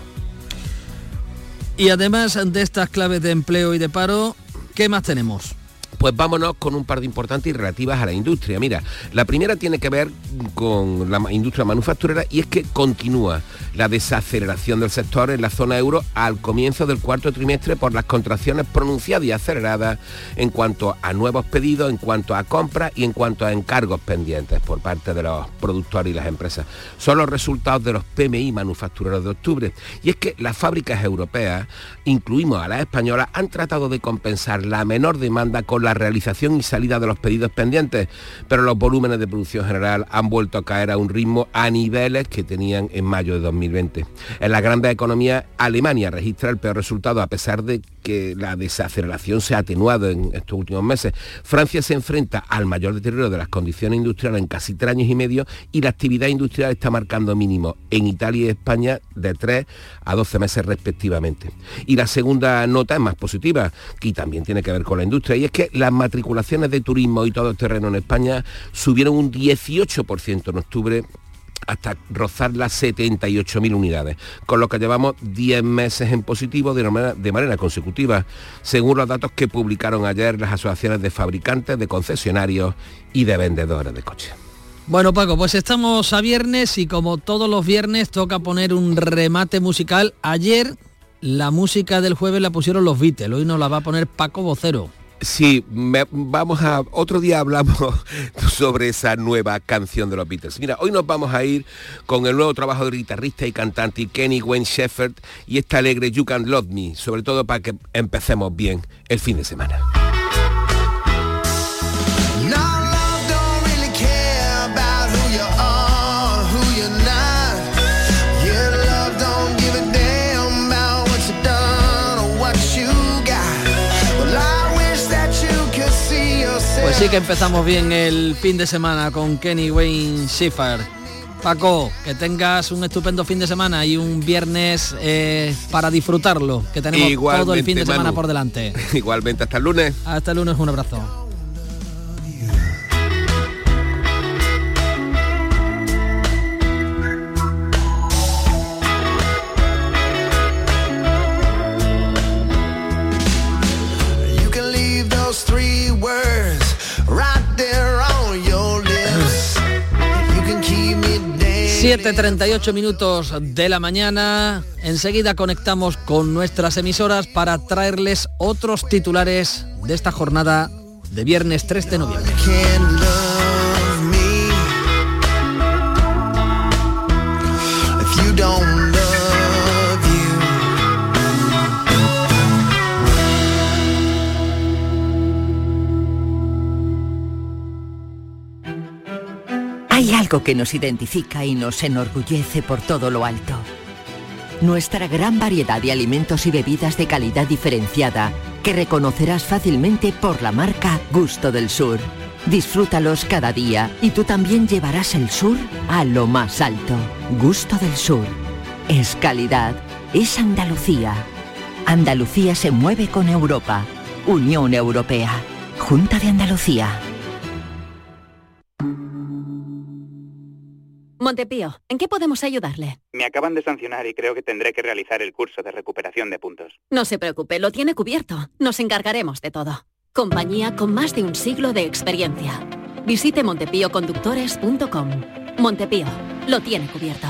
Y además de estas claves de empleo y de paro, ¿qué más tenemos? Pues vámonos con un par de importantes y relativas a la industria. Mira, la primera tiene que ver con la industria manufacturera y es que continúa la desaceleración del sector en la zona euro al comienzo del cuarto trimestre por las contracciones pronunciadas y aceleradas en cuanto a nuevos pedidos, en cuanto a compras y en cuanto a encargos pendientes por parte de los productores y las empresas. Son los resultados de los PMI manufactureros de octubre. Y es que las fábricas europeas, incluimos a las españolas, han tratado de compensar la menor demanda con la realización y salida de los pedidos pendientes, pero los volúmenes de producción general han vuelto a caer a un ritmo a niveles que tenían en mayo de 2020. En las grandes economías, Alemania registra el peor resultado a pesar de que la desaceleración se ha atenuado en estos últimos meses. Francia se enfrenta al mayor deterioro de las condiciones industriales en casi tres años y medio y la actividad industrial está marcando mínimo en Italia y España de 3 a 12 meses respectivamente. Y la segunda nota es más positiva, que también tiene que ver con la industria, y es que las matriculaciones de turismo y todo el terreno en España subieron un 18% en octubre hasta rozar las 78.000 unidades, con lo que llevamos 10 meses en positivo de manera, consecutiva, según los datos que publicaron ayer las asociaciones de fabricantes, de concesionarios y de vendedores de coches. Bueno Paco, pues estamos a viernes y como todos los viernes toca poner un remate musical. Ayer la música del jueves la pusieron los Beatles, hoy nos la va a poner Paco Vocero. Sí, vamos a otro día hablamos sobre esa nueva canción de los Beatles. Mira, hoy nos vamos a ir con el nuevo trabajo del guitarrista y cantante Kenny Wayne Shepherd y esta alegre You Can Love Me, sobre todo para que empecemos bien el fin de semana. Pues sí que empezamos bien el fin de semana con Kenny Wayne Schiffer. Paco, que tengas un estupendo fin de semana y un viernes eh, para disfrutarlo, que tenemos Igualmente, todo el fin de semana Manu. por delante. Igualmente, hasta el lunes. Hasta el lunes, un abrazo. 7.38 minutos de la mañana. Enseguida conectamos con nuestras emisoras para traerles otros titulares de esta jornada de viernes 3 de noviembre. Hay algo que nos identifica y nos enorgullece por todo lo alto. Nuestra gran variedad de alimentos y bebidas de calidad diferenciada que reconocerás fácilmente por la marca Gusto del Sur. Disfrútalos cada día y tú también llevarás el sur a lo más alto. Gusto del Sur. Es calidad. Es Andalucía. Andalucía se mueve con Europa. Unión Europea. Junta de Andalucía. Montepío, ¿en qué podemos ayudarle? Me acaban de sancionar y creo que tendré que realizar el curso de recuperación de puntos. No se preocupe, lo tiene cubierto. Nos encargaremos de todo. Compañía con más de un siglo de experiencia. Visite montepíoconductores.com. Montepío, lo tiene cubierto.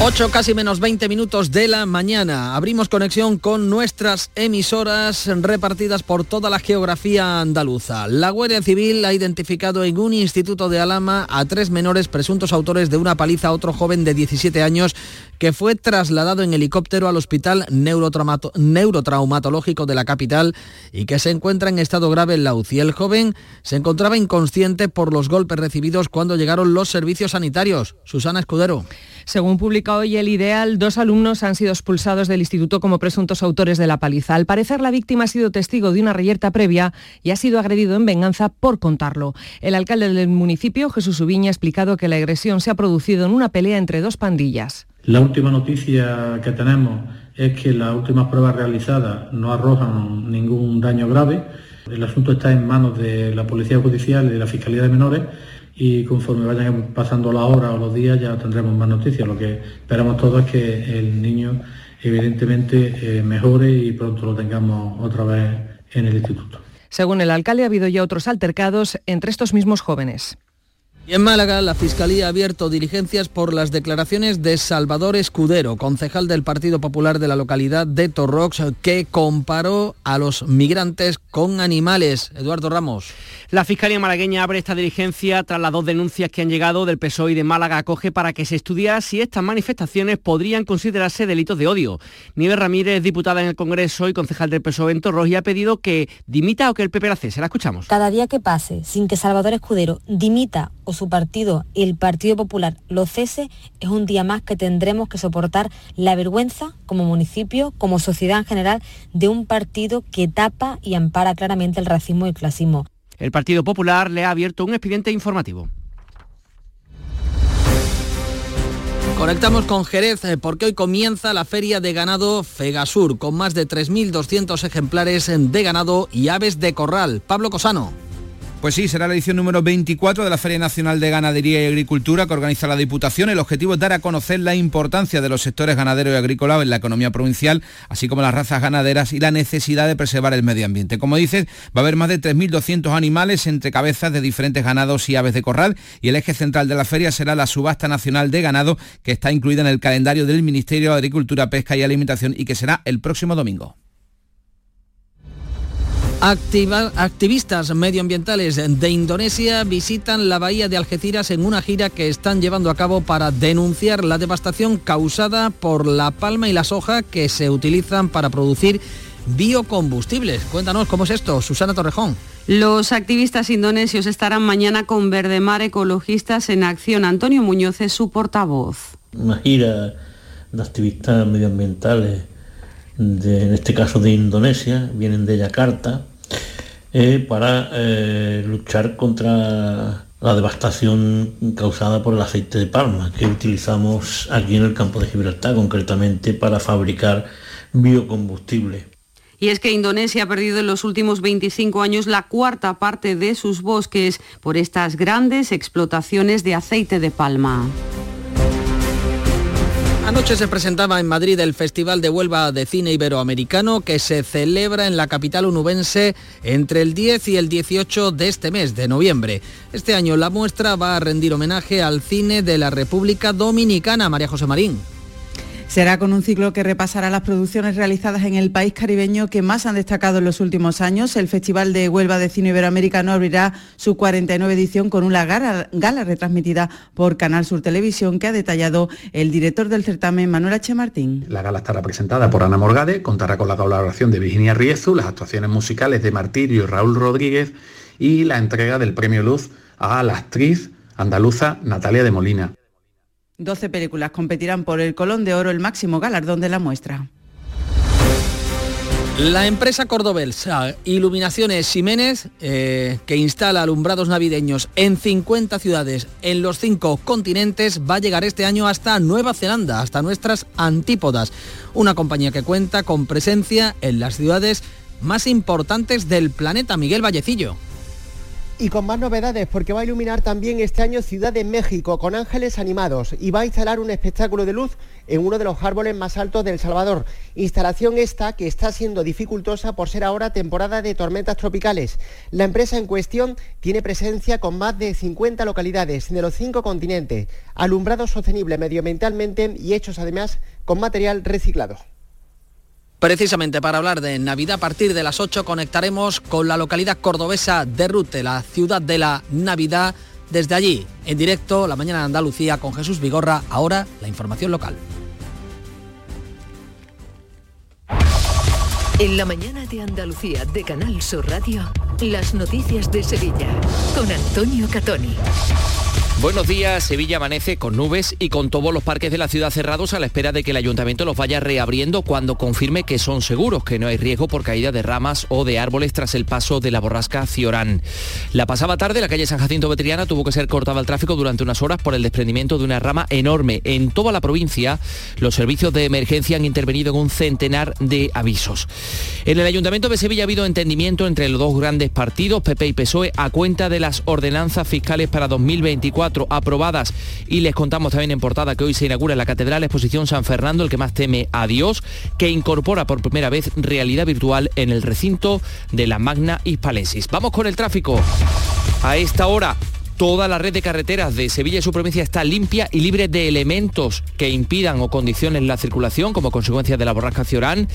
Ocho casi menos 20 minutos de la mañana. Abrimos conexión con nuestras emisoras repartidas por toda la geografía andaluza. La Guardia Civil ha identificado en un instituto de Alama a tres menores presuntos autores de una paliza a otro joven de 17 años que fue trasladado en helicóptero al Hospital Neurotraumatológico de la capital y que se encuentra en estado grave en la UCI. El joven se encontraba inconsciente por los golpes recibidos cuando llegaron los servicios sanitarios. Susana Escudero. Según publica hoy el Ideal, dos alumnos han sido expulsados del instituto como presuntos autores de la paliza. Al parecer, la víctima ha sido testigo de una reyerta previa y ha sido agredido en venganza por contarlo. El alcalde del municipio, Jesús Ubiña, ha explicado que la agresión se ha producido en una pelea entre dos pandillas. La última noticia que tenemos es que las últimas pruebas realizadas no arrojan ningún daño grave. El asunto está en manos de la Policía Judicial y de la Fiscalía de Menores y conforme vayan pasando las horas o los días ya tendremos más noticias. Lo que esperamos todos es que el niño evidentemente eh, mejore y pronto lo tengamos otra vez en el instituto. Según el alcalde, ha habido ya otros altercados entre estos mismos jóvenes. Y en Málaga, la Fiscalía ha abierto diligencias por las declaraciones de Salvador Escudero, concejal del Partido Popular de la localidad de Torrox, que comparó a los migrantes con animales. Eduardo Ramos. La Fiscalía malagueña abre esta diligencia tras las dos denuncias que han llegado del PSOE y de Málaga acoge para que se estudiara si estas manifestaciones podrían considerarse delitos de odio. Nieves Ramírez, diputada en el Congreso y concejal del PSOE en Torrox, y ha pedido que dimita o que el PP la cese. La escuchamos. Cada día que pase sin que Salvador Escudero dimita o su partido el Partido Popular lo cese, es un día más que tendremos que soportar la vergüenza como municipio, como sociedad en general, de un partido que tapa y ampara claramente el racismo y el clasismo. El Partido Popular le ha abierto un expediente informativo. Conectamos con Jerez eh, porque hoy comienza la feria de ganado Fegasur con más de 3.200 ejemplares de ganado y aves de corral. Pablo Cosano. Pues sí, será la edición número 24 de la Feria Nacional de Ganadería y Agricultura que organiza la Diputación. El objetivo es dar a conocer la importancia de los sectores ganadero y agrícola en la economía provincial, así como las razas ganaderas y la necesidad de preservar el medio ambiente. Como dices, va a haber más de 3.200 animales entre cabezas de diferentes ganados y aves de corral y el eje central de la feria será la subasta nacional de ganado que está incluida en el calendario del Ministerio de Agricultura, Pesca y Alimentación y que será el próximo domingo activistas medioambientales de Indonesia visitan la bahía de Algeciras en una gira que están llevando a cabo para denunciar la devastación causada por la palma y la soja que se utilizan para producir biocombustibles. Cuéntanos cómo es esto, Susana Torrejón. Los activistas indonesios estarán mañana con Verdemar Ecologistas en acción. Antonio Muñoz es su portavoz. Una gira de activistas medioambientales, en este caso de Indonesia, vienen de Yakarta, eh, para eh, luchar contra la devastación causada por el aceite de palma que utilizamos aquí en el campo de Gibraltar, concretamente para fabricar biocombustible. Y es que Indonesia ha perdido en los últimos 25 años la cuarta parte de sus bosques por estas grandes explotaciones de aceite de palma. Anoche se presentaba en Madrid el Festival de Huelva de Cine Iberoamericano que se celebra en la capital unubense entre el 10 y el 18 de este mes de noviembre. Este año la muestra va a rendir homenaje al cine de la República Dominicana, María José Marín. Será con un ciclo que repasará las producciones realizadas en el país caribeño que más han destacado en los últimos años. El Festival de Huelva de Cine Iberoamericano abrirá su 49 edición con una gala, gala retransmitida por Canal Sur Televisión que ha detallado el director del certamen, Manuel H. Martín. La gala estará presentada por Ana Morgade, contará con la colaboración de Virginia Riezu, las actuaciones musicales de Martirio y Raúl Rodríguez y la entrega del premio Luz a la actriz andaluza Natalia de Molina. 12 películas competirán por el Colón de Oro, el máximo galardón de la muestra. La empresa cordobesa Iluminaciones Ximénez, eh, que instala alumbrados navideños en 50 ciudades en los cinco continentes, va a llegar este año hasta Nueva Zelanda, hasta nuestras antípodas. Una compañía que cuenta con presencia en las ciudades más importantes del planeta. Miguel Vallecillo. Y con más novedades porque va a iluminar también este año Ciudad de México con ángeles animados y va a instalar un espectáculo de luz en uno de los árboles más altos del Salvador. Instalación esta que está siendo dificultosa por ser ahora temporada de tormentas tropicales. La empresa en cuestión tiene presencia con más de 50 localidades de los cinco continentes, alumbrado sostenible medioambientalmente y hechos además con material reciclado. Precisamente para hablar de Navidad a partir de las 8 conectaremos con la localidad cordobesa de Rute, la ciudad de la Navidad. Desde allí, en directo, la mañana de Andalucía con Jesús Vigorra. Ahora, la información local. En la mañana de Andalucía de Canal Sur Radio, las noticias de Sevilla con Antonio Catoni. Buenos días, Sevilla amanece con nubes y con todos los parques de la ciudad cerrados a la espera de que el ayuntamiento los vaya reabriendo cuando confirme que son seguros, que no hay riesgo por caída de ramas o de árboles tras el paso de la borrasca Ciorán. La pasada tarde la calle San Jacinto Vetriana tuvo que ser cortada al tráfico durante unas horas por el desprendimiento de una rama enorme. En toda la provincia los servicios de emergencia han intervenido en un centenar de avisos. En el ayuntamiento de Sevilla ha habido entendimiento entre los dos grandes partidos, PP y PSOE, a cuenta de las ordenanzas fiscales para 2024 aprobadas y les contamos también en portada que hoy se inaugura en la Catedral Exposición San Fernando, el que más teme a Dios, que incorpora por primera vez realidad virtual en el recinto de la Magna Hispalensis. Vamos con el tráfico. A esta hora Toda la red de carreteras de Sevilla y su provincia está limpia y libre de elementos que impidan o condicionen la circulación como consecuencia de la borrasca Ciorán.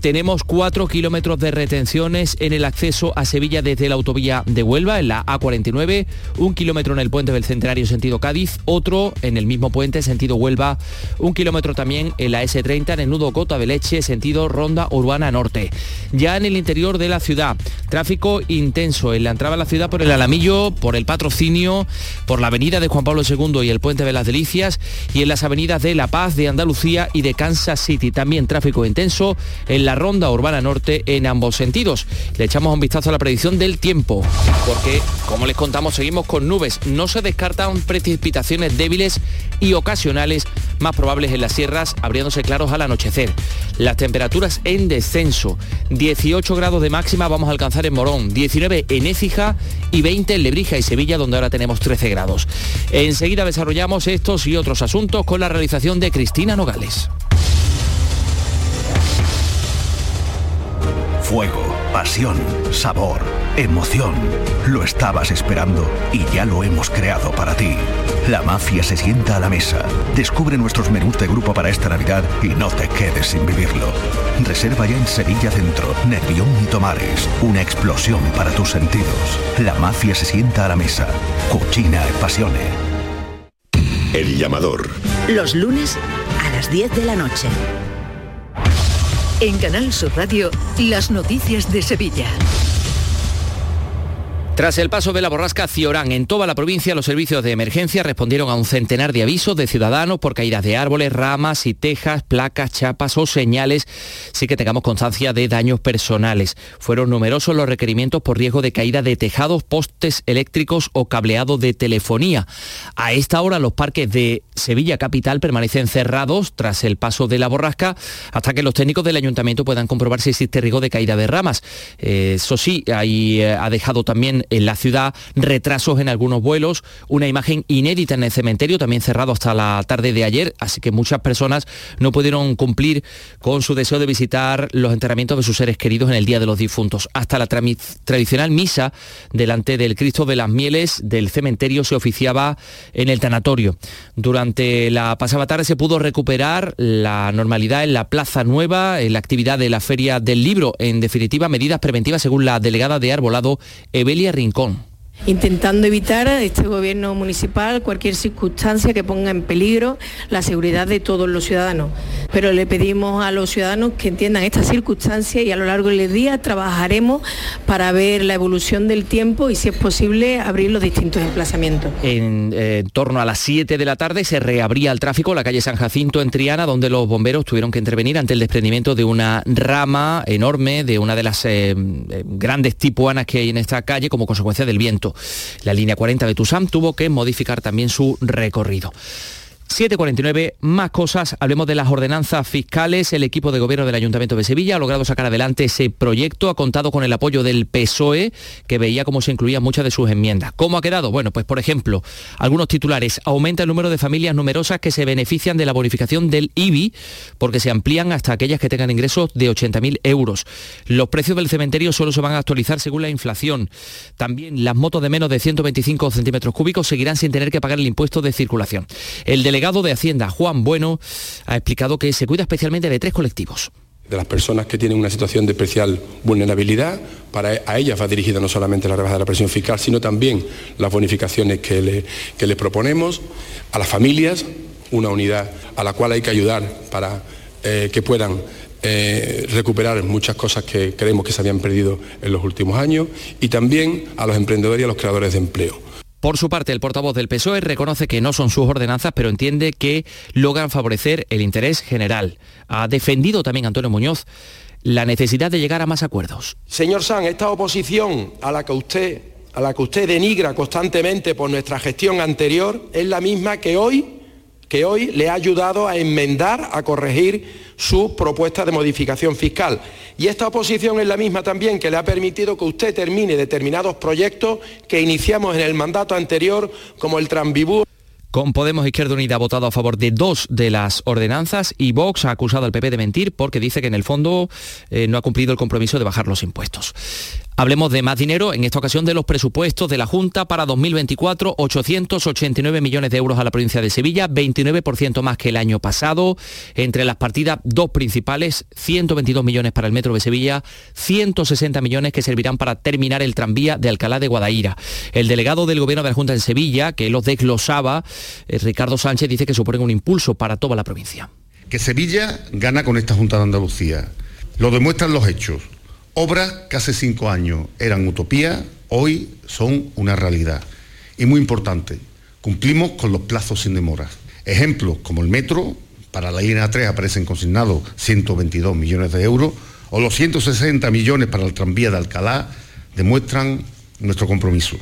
Tenemos cuatro kilómetros de retenciones en el acceso a Sevilla desde la autovía de Huelva, en la A49, un kilómetro en el puente del Centenario sentido Cádiz, otro en el mismo puente sentido Huelva, un kilómetro también en la S30 en el nudo Cota de Leche sentido Ronda Urbana Norte. Ya en el interior de la ciudad, tráfico intenso en la entrada a la ciudad por el Alamillo, por el patrocinio, por la avenida de Juan Pablo II y el puente de las Delicias y en las avenidas de La Paz, de Andalucía y de Kansas City. También tráfico intenso en la ronda urbana norte en ambos sentidos. Le echamos un vistazo a la predicción del tiempo, porque, como les contamos, seguimos con nubes. No se descartan precipitaciones débiles y ocasionales más probables en las sierras, abriéndose claros al anochecer. Las temperaturas en descenso. 18 grados de máxima vamos a alcanzar en Morón, 19 en Écija y 20 en Lebrija y Sevilla, donde tenemos 13 grados. Enseguida desarrollamos estos y otros asuntos con la realización de Cristina Nogales. Fuego, pasión, sabor, emoción. Lo estabas esperando y ya lo hemos creado para ti. La mafia se sienta a la mesa. Descubre nuestros menús de grupo para esta Navidad y no te quedes sin vivirlo. Reserva ya en Sevilla Centro, Nervión y Tomares. Una explosión para tus sentidos. La mafia se sienta a la mesa. Cucina e pasione. El llamador. Los lunes a las 10 de la noche. En Canal Sur Radio, las noticias de Sevilla. Tras el paso de la borrasca Ciorán en toda la provincia, los servicios de emergencia respondieron a un centenar de avisos de ciudadanos por caídas de árboles, ramas y tejas, placas, chapas o señales, sí que tengamos constancia de daños personales. Fueron numerosos los requerimientos por riesgo de caída de tejados, postes eléctricos o cableado de telefonía. A esta hora los parques de Sevilla Capital permanecen cerrados tras el paso de la borrasca hasta que los técnicos del ayuntamiento puedan comprobar si existe riesgo de caída de ramas. Eh, eso sí, ahí eh, ha dejado también en la ciudad, retrasos en algunos vuelos, una imagen inédita en el cementerio, también cerrado hasta la tarde de ayer, así que muchas personas no pudieron cumplir con su deseo de visitar los enterramientos de sus seres queridos en el Día de los Difuntos. Hasta la tradicional misa delante del Cristo de las Mieles del cementerio se oficiaba en el tanatorio. Durante la pasada tarde se pudo recuperar la normalidad en la Plaza Nueva, en la actividad de la Feria del Libro, en definitiva medidas preventivas según la delegada de Arbolado, Evelia Rincón intentando evitar este gobierno municipal cualquier circunstancia que ponga en peligro la seguridad de todos los ciudadanos. Pero le pedimos a los ciudadanos que entiendan esta circunstancia y a lo largo del día trabajaremos para ver la evolución del tiempo y si es posible abrir los distintos emplazamientos. En eh, torno a las 7 de la tarde se reabría el tráfico en la calle San Jacinto en Triana, donde los bomberos tuvieron que intervenir ante el desprendimiento de una rama enorme de una de las eh, eh, grandes tipuanas que hay en esta calle como consecuencia del viento. La línea 40 de Tusam tuvo que modificar también su recorrido. 7.49, más cosas. Hablemos de las ordenanzas fiscales. El equipo de gobierno del Ayuntamiento de Sevilla ha logrado sacar adelante ese proyecto. Ha contado con el apoyo del PSOE, que veía cómo se incluían muchas de sus enmiendas. ¿Cómo ha quedado? Bueno, pues por ejemplo, algunos titulares. Aumenta el número de familias numerosas que se benefician de la bonificación del IBI, porque se amplían hasta aquellas que tengan ingresos de 80.000 euros. Los precios del cementerio solo se van a actualizar según la inflación. También las motos de menos de 125 centímetros cúbicos seguirán sin tener que pagar el impuesto de circulación. El delegado de Hacienda, Juan Bueno, ha explicado que se cuida especialmente de tres colectivos de las personas que tienen una situación de especial vulnerabilidad. Para a ellas va dirigida no solamente la rebaja de la presión fiscal, sino también las bonificaciones que le, que le proponemos. A las familias, una unidad a la cual hay que ayudar para eh, que puedan eh, recuperar muchas cosas que creemos que se habían perdido en los últimos años. Y también a los emprendedores y a los creadores de empleo. Por su parte, el portavoz del PSOE reconoce que no son sus ordenanzas, pero entiende que logran favorecer el interés general. Ha defendido también Antonio Muñoz la necesidad de llegar a más acuerdos. Señor San, esta oposición a la que usted a la que usted denigra constantemente por nuestra gestión anterior es la misma que hoy que hoy le ha ayudado a enmendar, a corregir su propuesta de modificación fiscal. Y esta oposición es la misma también que le ha permitido que usted termine determinados proyectos que iniciamos en el mandato anterior, como el Transbibú. Con Podemos Izquierda Unida ha votado a favor de dos de las ordenanzas y Vox ha acusado al PP de mentir porque dice que en el fondo eh, no ha cumplido el compromiso de bajar los impuestos. Hablemos de más dinero, en esta ocasión de los presupuestos de la Junta para 2024, 889 millones de euros a la provincia de Sevilla, 29% más que el año pasado. Entre las partidas dos principales, 122 millones para el Metro de Sevilla, 160 millones que servirán para terminar el tranvía de Alcalá de Guadaira. El delegado del Gobierno de la Junta en Sevilla, que los desglosaba, eh, Ricardo Sánchez, dice que suponen un impulso para toda la provincia. Que Sevilla gana con esta Junta de Andalucía. Lo demuestran los hechos Obras que hace cinco años eran utopía, hoy son una realidad. Y muy importante, cumplimos con los plazos sin demoras. Ejemplos como el metro, para la línea 3 aparecen consignados 122 millones de euros, o los 160 millones para el tranvía de Alcalá, demuestran nuestro compromiso.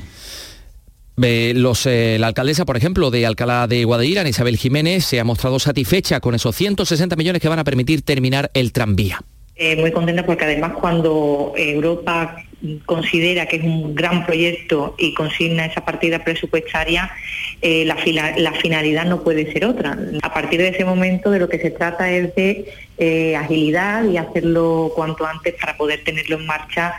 Eh, la alcaldesa, por ejemplo, de Alcalá de Guadaira, Isabel Jiménez, se ha mostrado satisfecha con esos 160 millones que van a permitir terminar el tranvía. Eh, muy contenta porque además cuando Europa considera que es un gran proyecto y consigna esa partida presupuestaria, eh, la, finalidad no puede ser otra. A partir de ese momento de lo que se trata es de eh, agilidad y hacerlo cuanto antes para poder tenerlo en marcha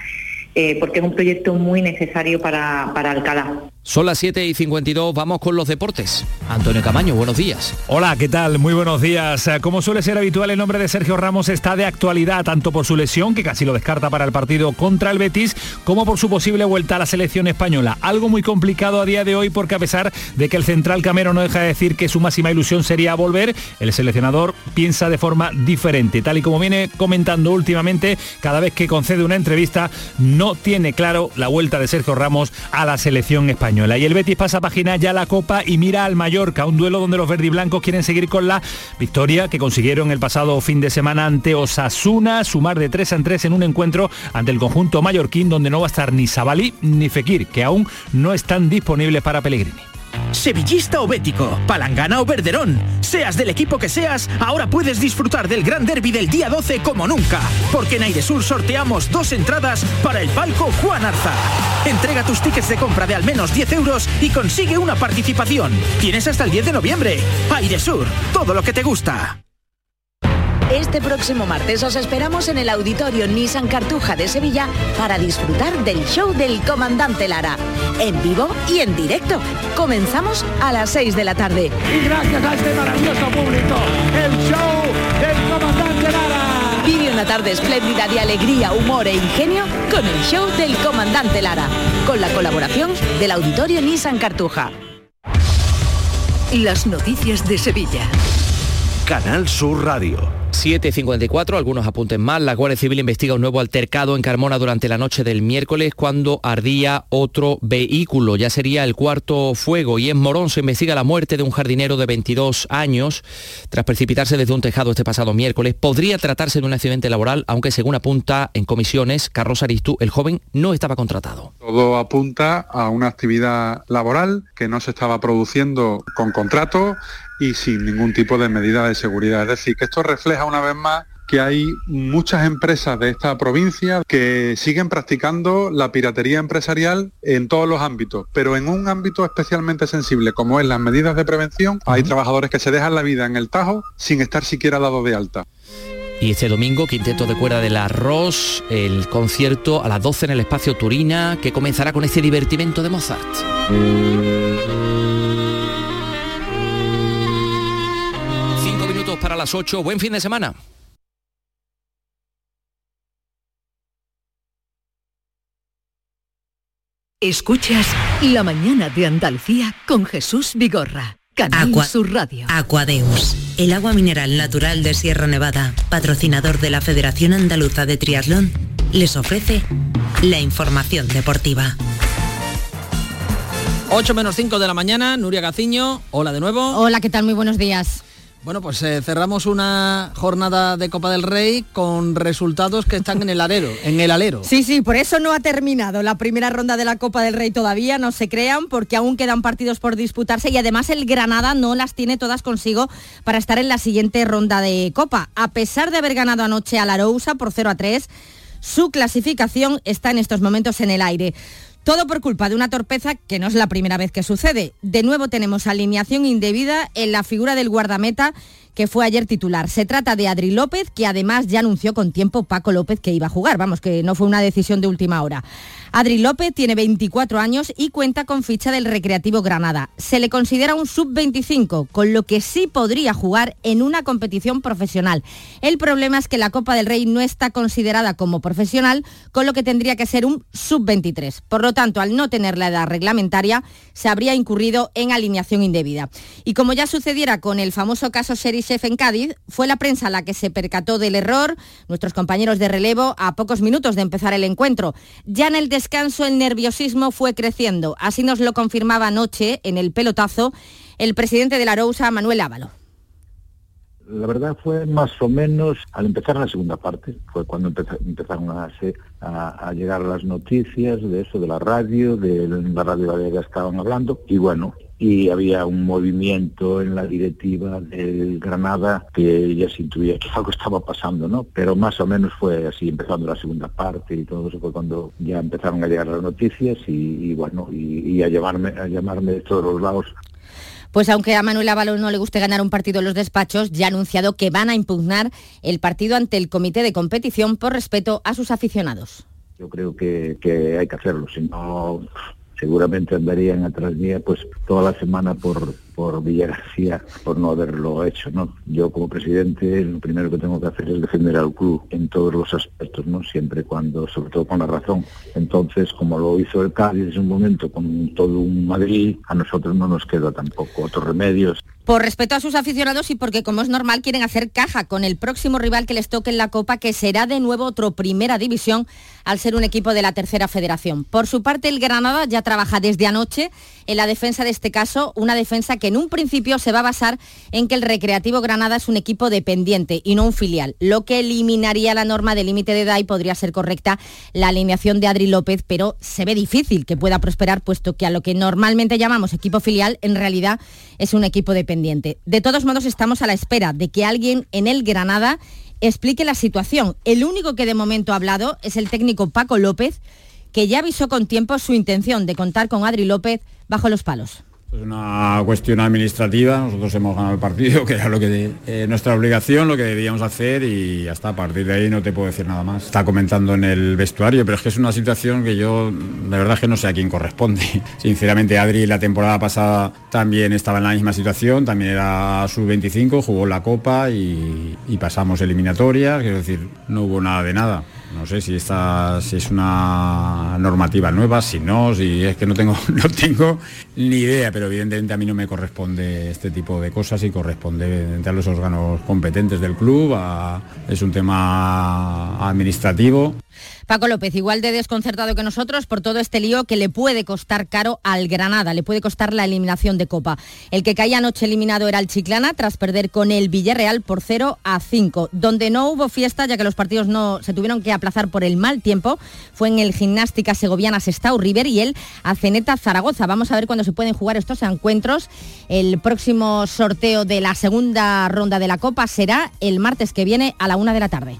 porque es un proyecto muy necesario para, para Alcalá. Son las 7 y 52, vamos con los deportes. Antonio Camaño, buenos días. Hola, ¿qué tal? Muy buenos días. Eh, como suele ser habitual, el nombre de Sergio Ramos está de actualidad, tanto por su lesión, que casi lo descarta para el partido contra el Betis, como por su posible vuelta a la selección española. Algo muy complicado a día de hoy porque a pesar de que el central Camero no deja de decir que su máxima ilusión sería volver, el seleccionador piensa de forma diferente. Tal y como viene comentando últimamente, cada vez que concede una entrevista, no tiene claro la vuelta de Sergio Ramos a la selección española. Y el Betis pasa página ya la Copa y mira al Mallorca, un duelo donde los verdiblancos quieren seguir con la victoria que consiguieron el pasado fin de semana ante Osasuna, sumar de 3 en 3 en un encuentro ante el conjunto mallorquín donde no va a estar ni Sabalí ni Fekir, que aún no están disponibles para Pellegrini. Sevillista o bético, palangana o verderón. Seas del equipo que seas, ahora puedes disfrutar del gran derby del día 12 como nunca, porque en Airesur sorteamos dos entradas para el palco Juan Arza. Entrega tus tickets de compra de al menos 10 euros y consigue una participación. Tienes hasta el 10 de noviembre. Airesur, todo lo que te gusta. Este próximo martes os esperamos en el auditorio Nissan Cartuja de Sevilla para disfrutar del show del comandante Lara, en vivo y en directo. Comenzamos a las 6 de la tarde. Y gracias a este maravilloso público, el show del comandante Lara. Vive una tarde espléndida de alegría, humor e ingenio con el show del comandante Lara, con la colaboración del auditorio Nissan Cartuja. Las noticias de Sevilla. Canal Sur Radio. 7.54, algunos apuntes más. La Guardia Civil investiga un nuevo altercado en Carmona durante la noche del miércoles cuando ardía otro vehículo. Ya sería el cuarto fuego y en Morón se investiga la muerte de un jardinero de 22 años tras precipitarse desde un tejado este pasado miércoles. Podría tratarse de un accidente laboral, aunque según apunta en comisiones Carlos Aristú, el joven no estaba contratado. Todo apunta a una actividad laboral que no se estaba produciendo con contrato y sin ningún tipo de medida de seguridad. Es decir, que esto refleja una vez más que hay muchas empresas de esta provincia que siguen practicando la piratería empresarial en todos los ámbitos, pero en un ámbito especialmente sensible como es las medidas de prevención, hay trabajadores que se dejan la vida en el Tajo sin estar siquiera dado de alta. Y este domingo, Quinteto de Cuerda del Arroz, el concierto a las 12 en el espacio Turina, que comenzará con este divertimento de Mozart. Las 8. Buen fin de semana. Escuchas La mañana de Andalucía con Jesús Vigorra. Canal Aqua- Sur Radio. Aquadeus, el agua mineral natural de Sierra Nevada, patrocinador de la Federación Andaluza de Triatlón, les ofrece la información deportiva. 8 menos 5 de la mañana, Nuria Gaciño, hola de nuevo. Hola, ¿qué tal? Muy buenos días. Bueno, pues eh, cerramos una jornada de Copa del Rey con resultados que están en el alero, en el alero. Sí, sí, por eso no ha terminado la primera ronda de la Copa del Rey todavía, no se crean, porque aún quedan partidos por disputarse y además el Granada no las tiene todas consigo para estar en la siguiente ronda de Copa. A pesar de haber ganado anoche a la Arousa por 0 a 3, su clasificación está en estos momentos en el aire. Todo por culpa de una torpeza que no es la primera vez que sucede. De nuevo tenemos alineación indebida en la figura del guardameta que fue ayer titular. Se trata de Adri López, que además ya anunció con tiempo Paco López que iba a jugar. Vamos, que no fue una decisión de última hora. Adri López tiene 24 años y cuenta con ficha del Recreativo Granada. Se le considera un sub-25, con lo que sí podría jugar en una competición profesional. El problema es que la Copa del Rey no está considerada como profesional, con lo que tendría que ser un sub-23. Por lo tanto, al no tener la edad reglamentaria, se habría incurrido en alineación indebida. Y como ya sucediera con el famoso caso Sheriff en Cádiz, fue la prensa la que se percató del error, nuestros compañeros de relevo, a pocos minutos de empezar el encuentro. Ya en el descanso el nerviosismo fue creciendo. Así nos lo confirmaba anoche en el pelotazo el presidente de la Arousa, Manuel Ávalo. La verdad fue más o menos al empezar la segunda parte, fue cuando empeza- empezaron a, a- llegar las noticias de eso, de la radio, de la radio gallega estaban hablando, y bueno, y había un movimiento en la directiva del Granada que ya se intuía que algo estaba pasando, ¿no? Pero más o menos fue así, empezando la segunda parte y todo eso fue cuando ya empezaron a llegar las noticias y, y bueno, y, y a llamarme, a llamarme de todos los lados Pues aunque a Manuel Ávalo no le guste ganar un partido en los despachos, ya ha anunciado que van a impugnar el partido ante el comité de competición por respeto a sus aficionados. yo creo que, que hay que hacerlo, si no seguramente andarían atrás mía pues toda la semana por, por Villa por no haberlo hecho, ¿no? Yo como presidente lo primero que tengo que hacer es defender al club en todos los aspectos, ¿no? Siempre cuando, sobre todo con la razón. Entonces, como lo hizo el Cádiz en un momento con todo un Madrid, a nosotros no nos queda tampoco otros remedios. Por respeto a sus aficionados y porque, como es normal, quieren hacer caja con el próximo rival que les toque en la Copa, que será de nuevo otro Primera División, al ser un equipo de la Tercera Federación. Por su parte, el Granada ya trabaja desde anoche en la defensa de este caso, una defensa que en un principio se va a basar en que el Recreativo Granada es un equipo dependiente y no un filial, lo que eliminaría la norma de límite de edad y podría ser correcta la alineación de Adri López, pero se ve difícil que pueda prosperar, puesto que a lo que normalmente llamamos equipo filial, en realidad es un equipo dependiente. De todos modos, estamos a la espera de que alguien en el Granada explique la situación. El único que de momento ha hablado es el técnico Paco López, que ya avisó con tiempo su intención de contar con Adri López bajo los palos. Es una cuestión administrativa, nosotros hemos ganado el partido, que era lo que eh, nuestra obligación, lo que debíamos hacer y hasta a partir de ahí no te puedo decir nada más. Está comentando en el vestuario, pero es que es una situación que yo de verdad que no sé a quién corresponde. Sinceramente Adri la temporada pasada también estaba en la misma situación, también era sub-25, jugó la Copa y, y pasamos eliminatorias, quiero decir, no hubo nada de nada. No sé si esta si es una normativa nueva, si no, si es que no tengo, no tengo ni idea, pero evidentemente a mí no me corresponde este tipo de cosas y corresponde a los órganos competentes del club, es un tema administrativo. Paco López, igual de desconcertado que nosotros por todo este lío que le puede costar caro al Granada, le puede costar la eliminación de Copa. El que caía anoche eliminado era el Chiclana tras perder con el Villarreal por 0 a 5, donde no hubo fiesta ya que los partidos no se tuvieron que aplazar por el mal tiempo. Fue en el Gimnástica Segoviana Sestao River y el Aceneta Zaragoza. Vamos a ver cuándo se pueden jugar estos encuentros. El próximo sorteo de la segunda ronda de la Copa será el martes que viene a la una de la tarde.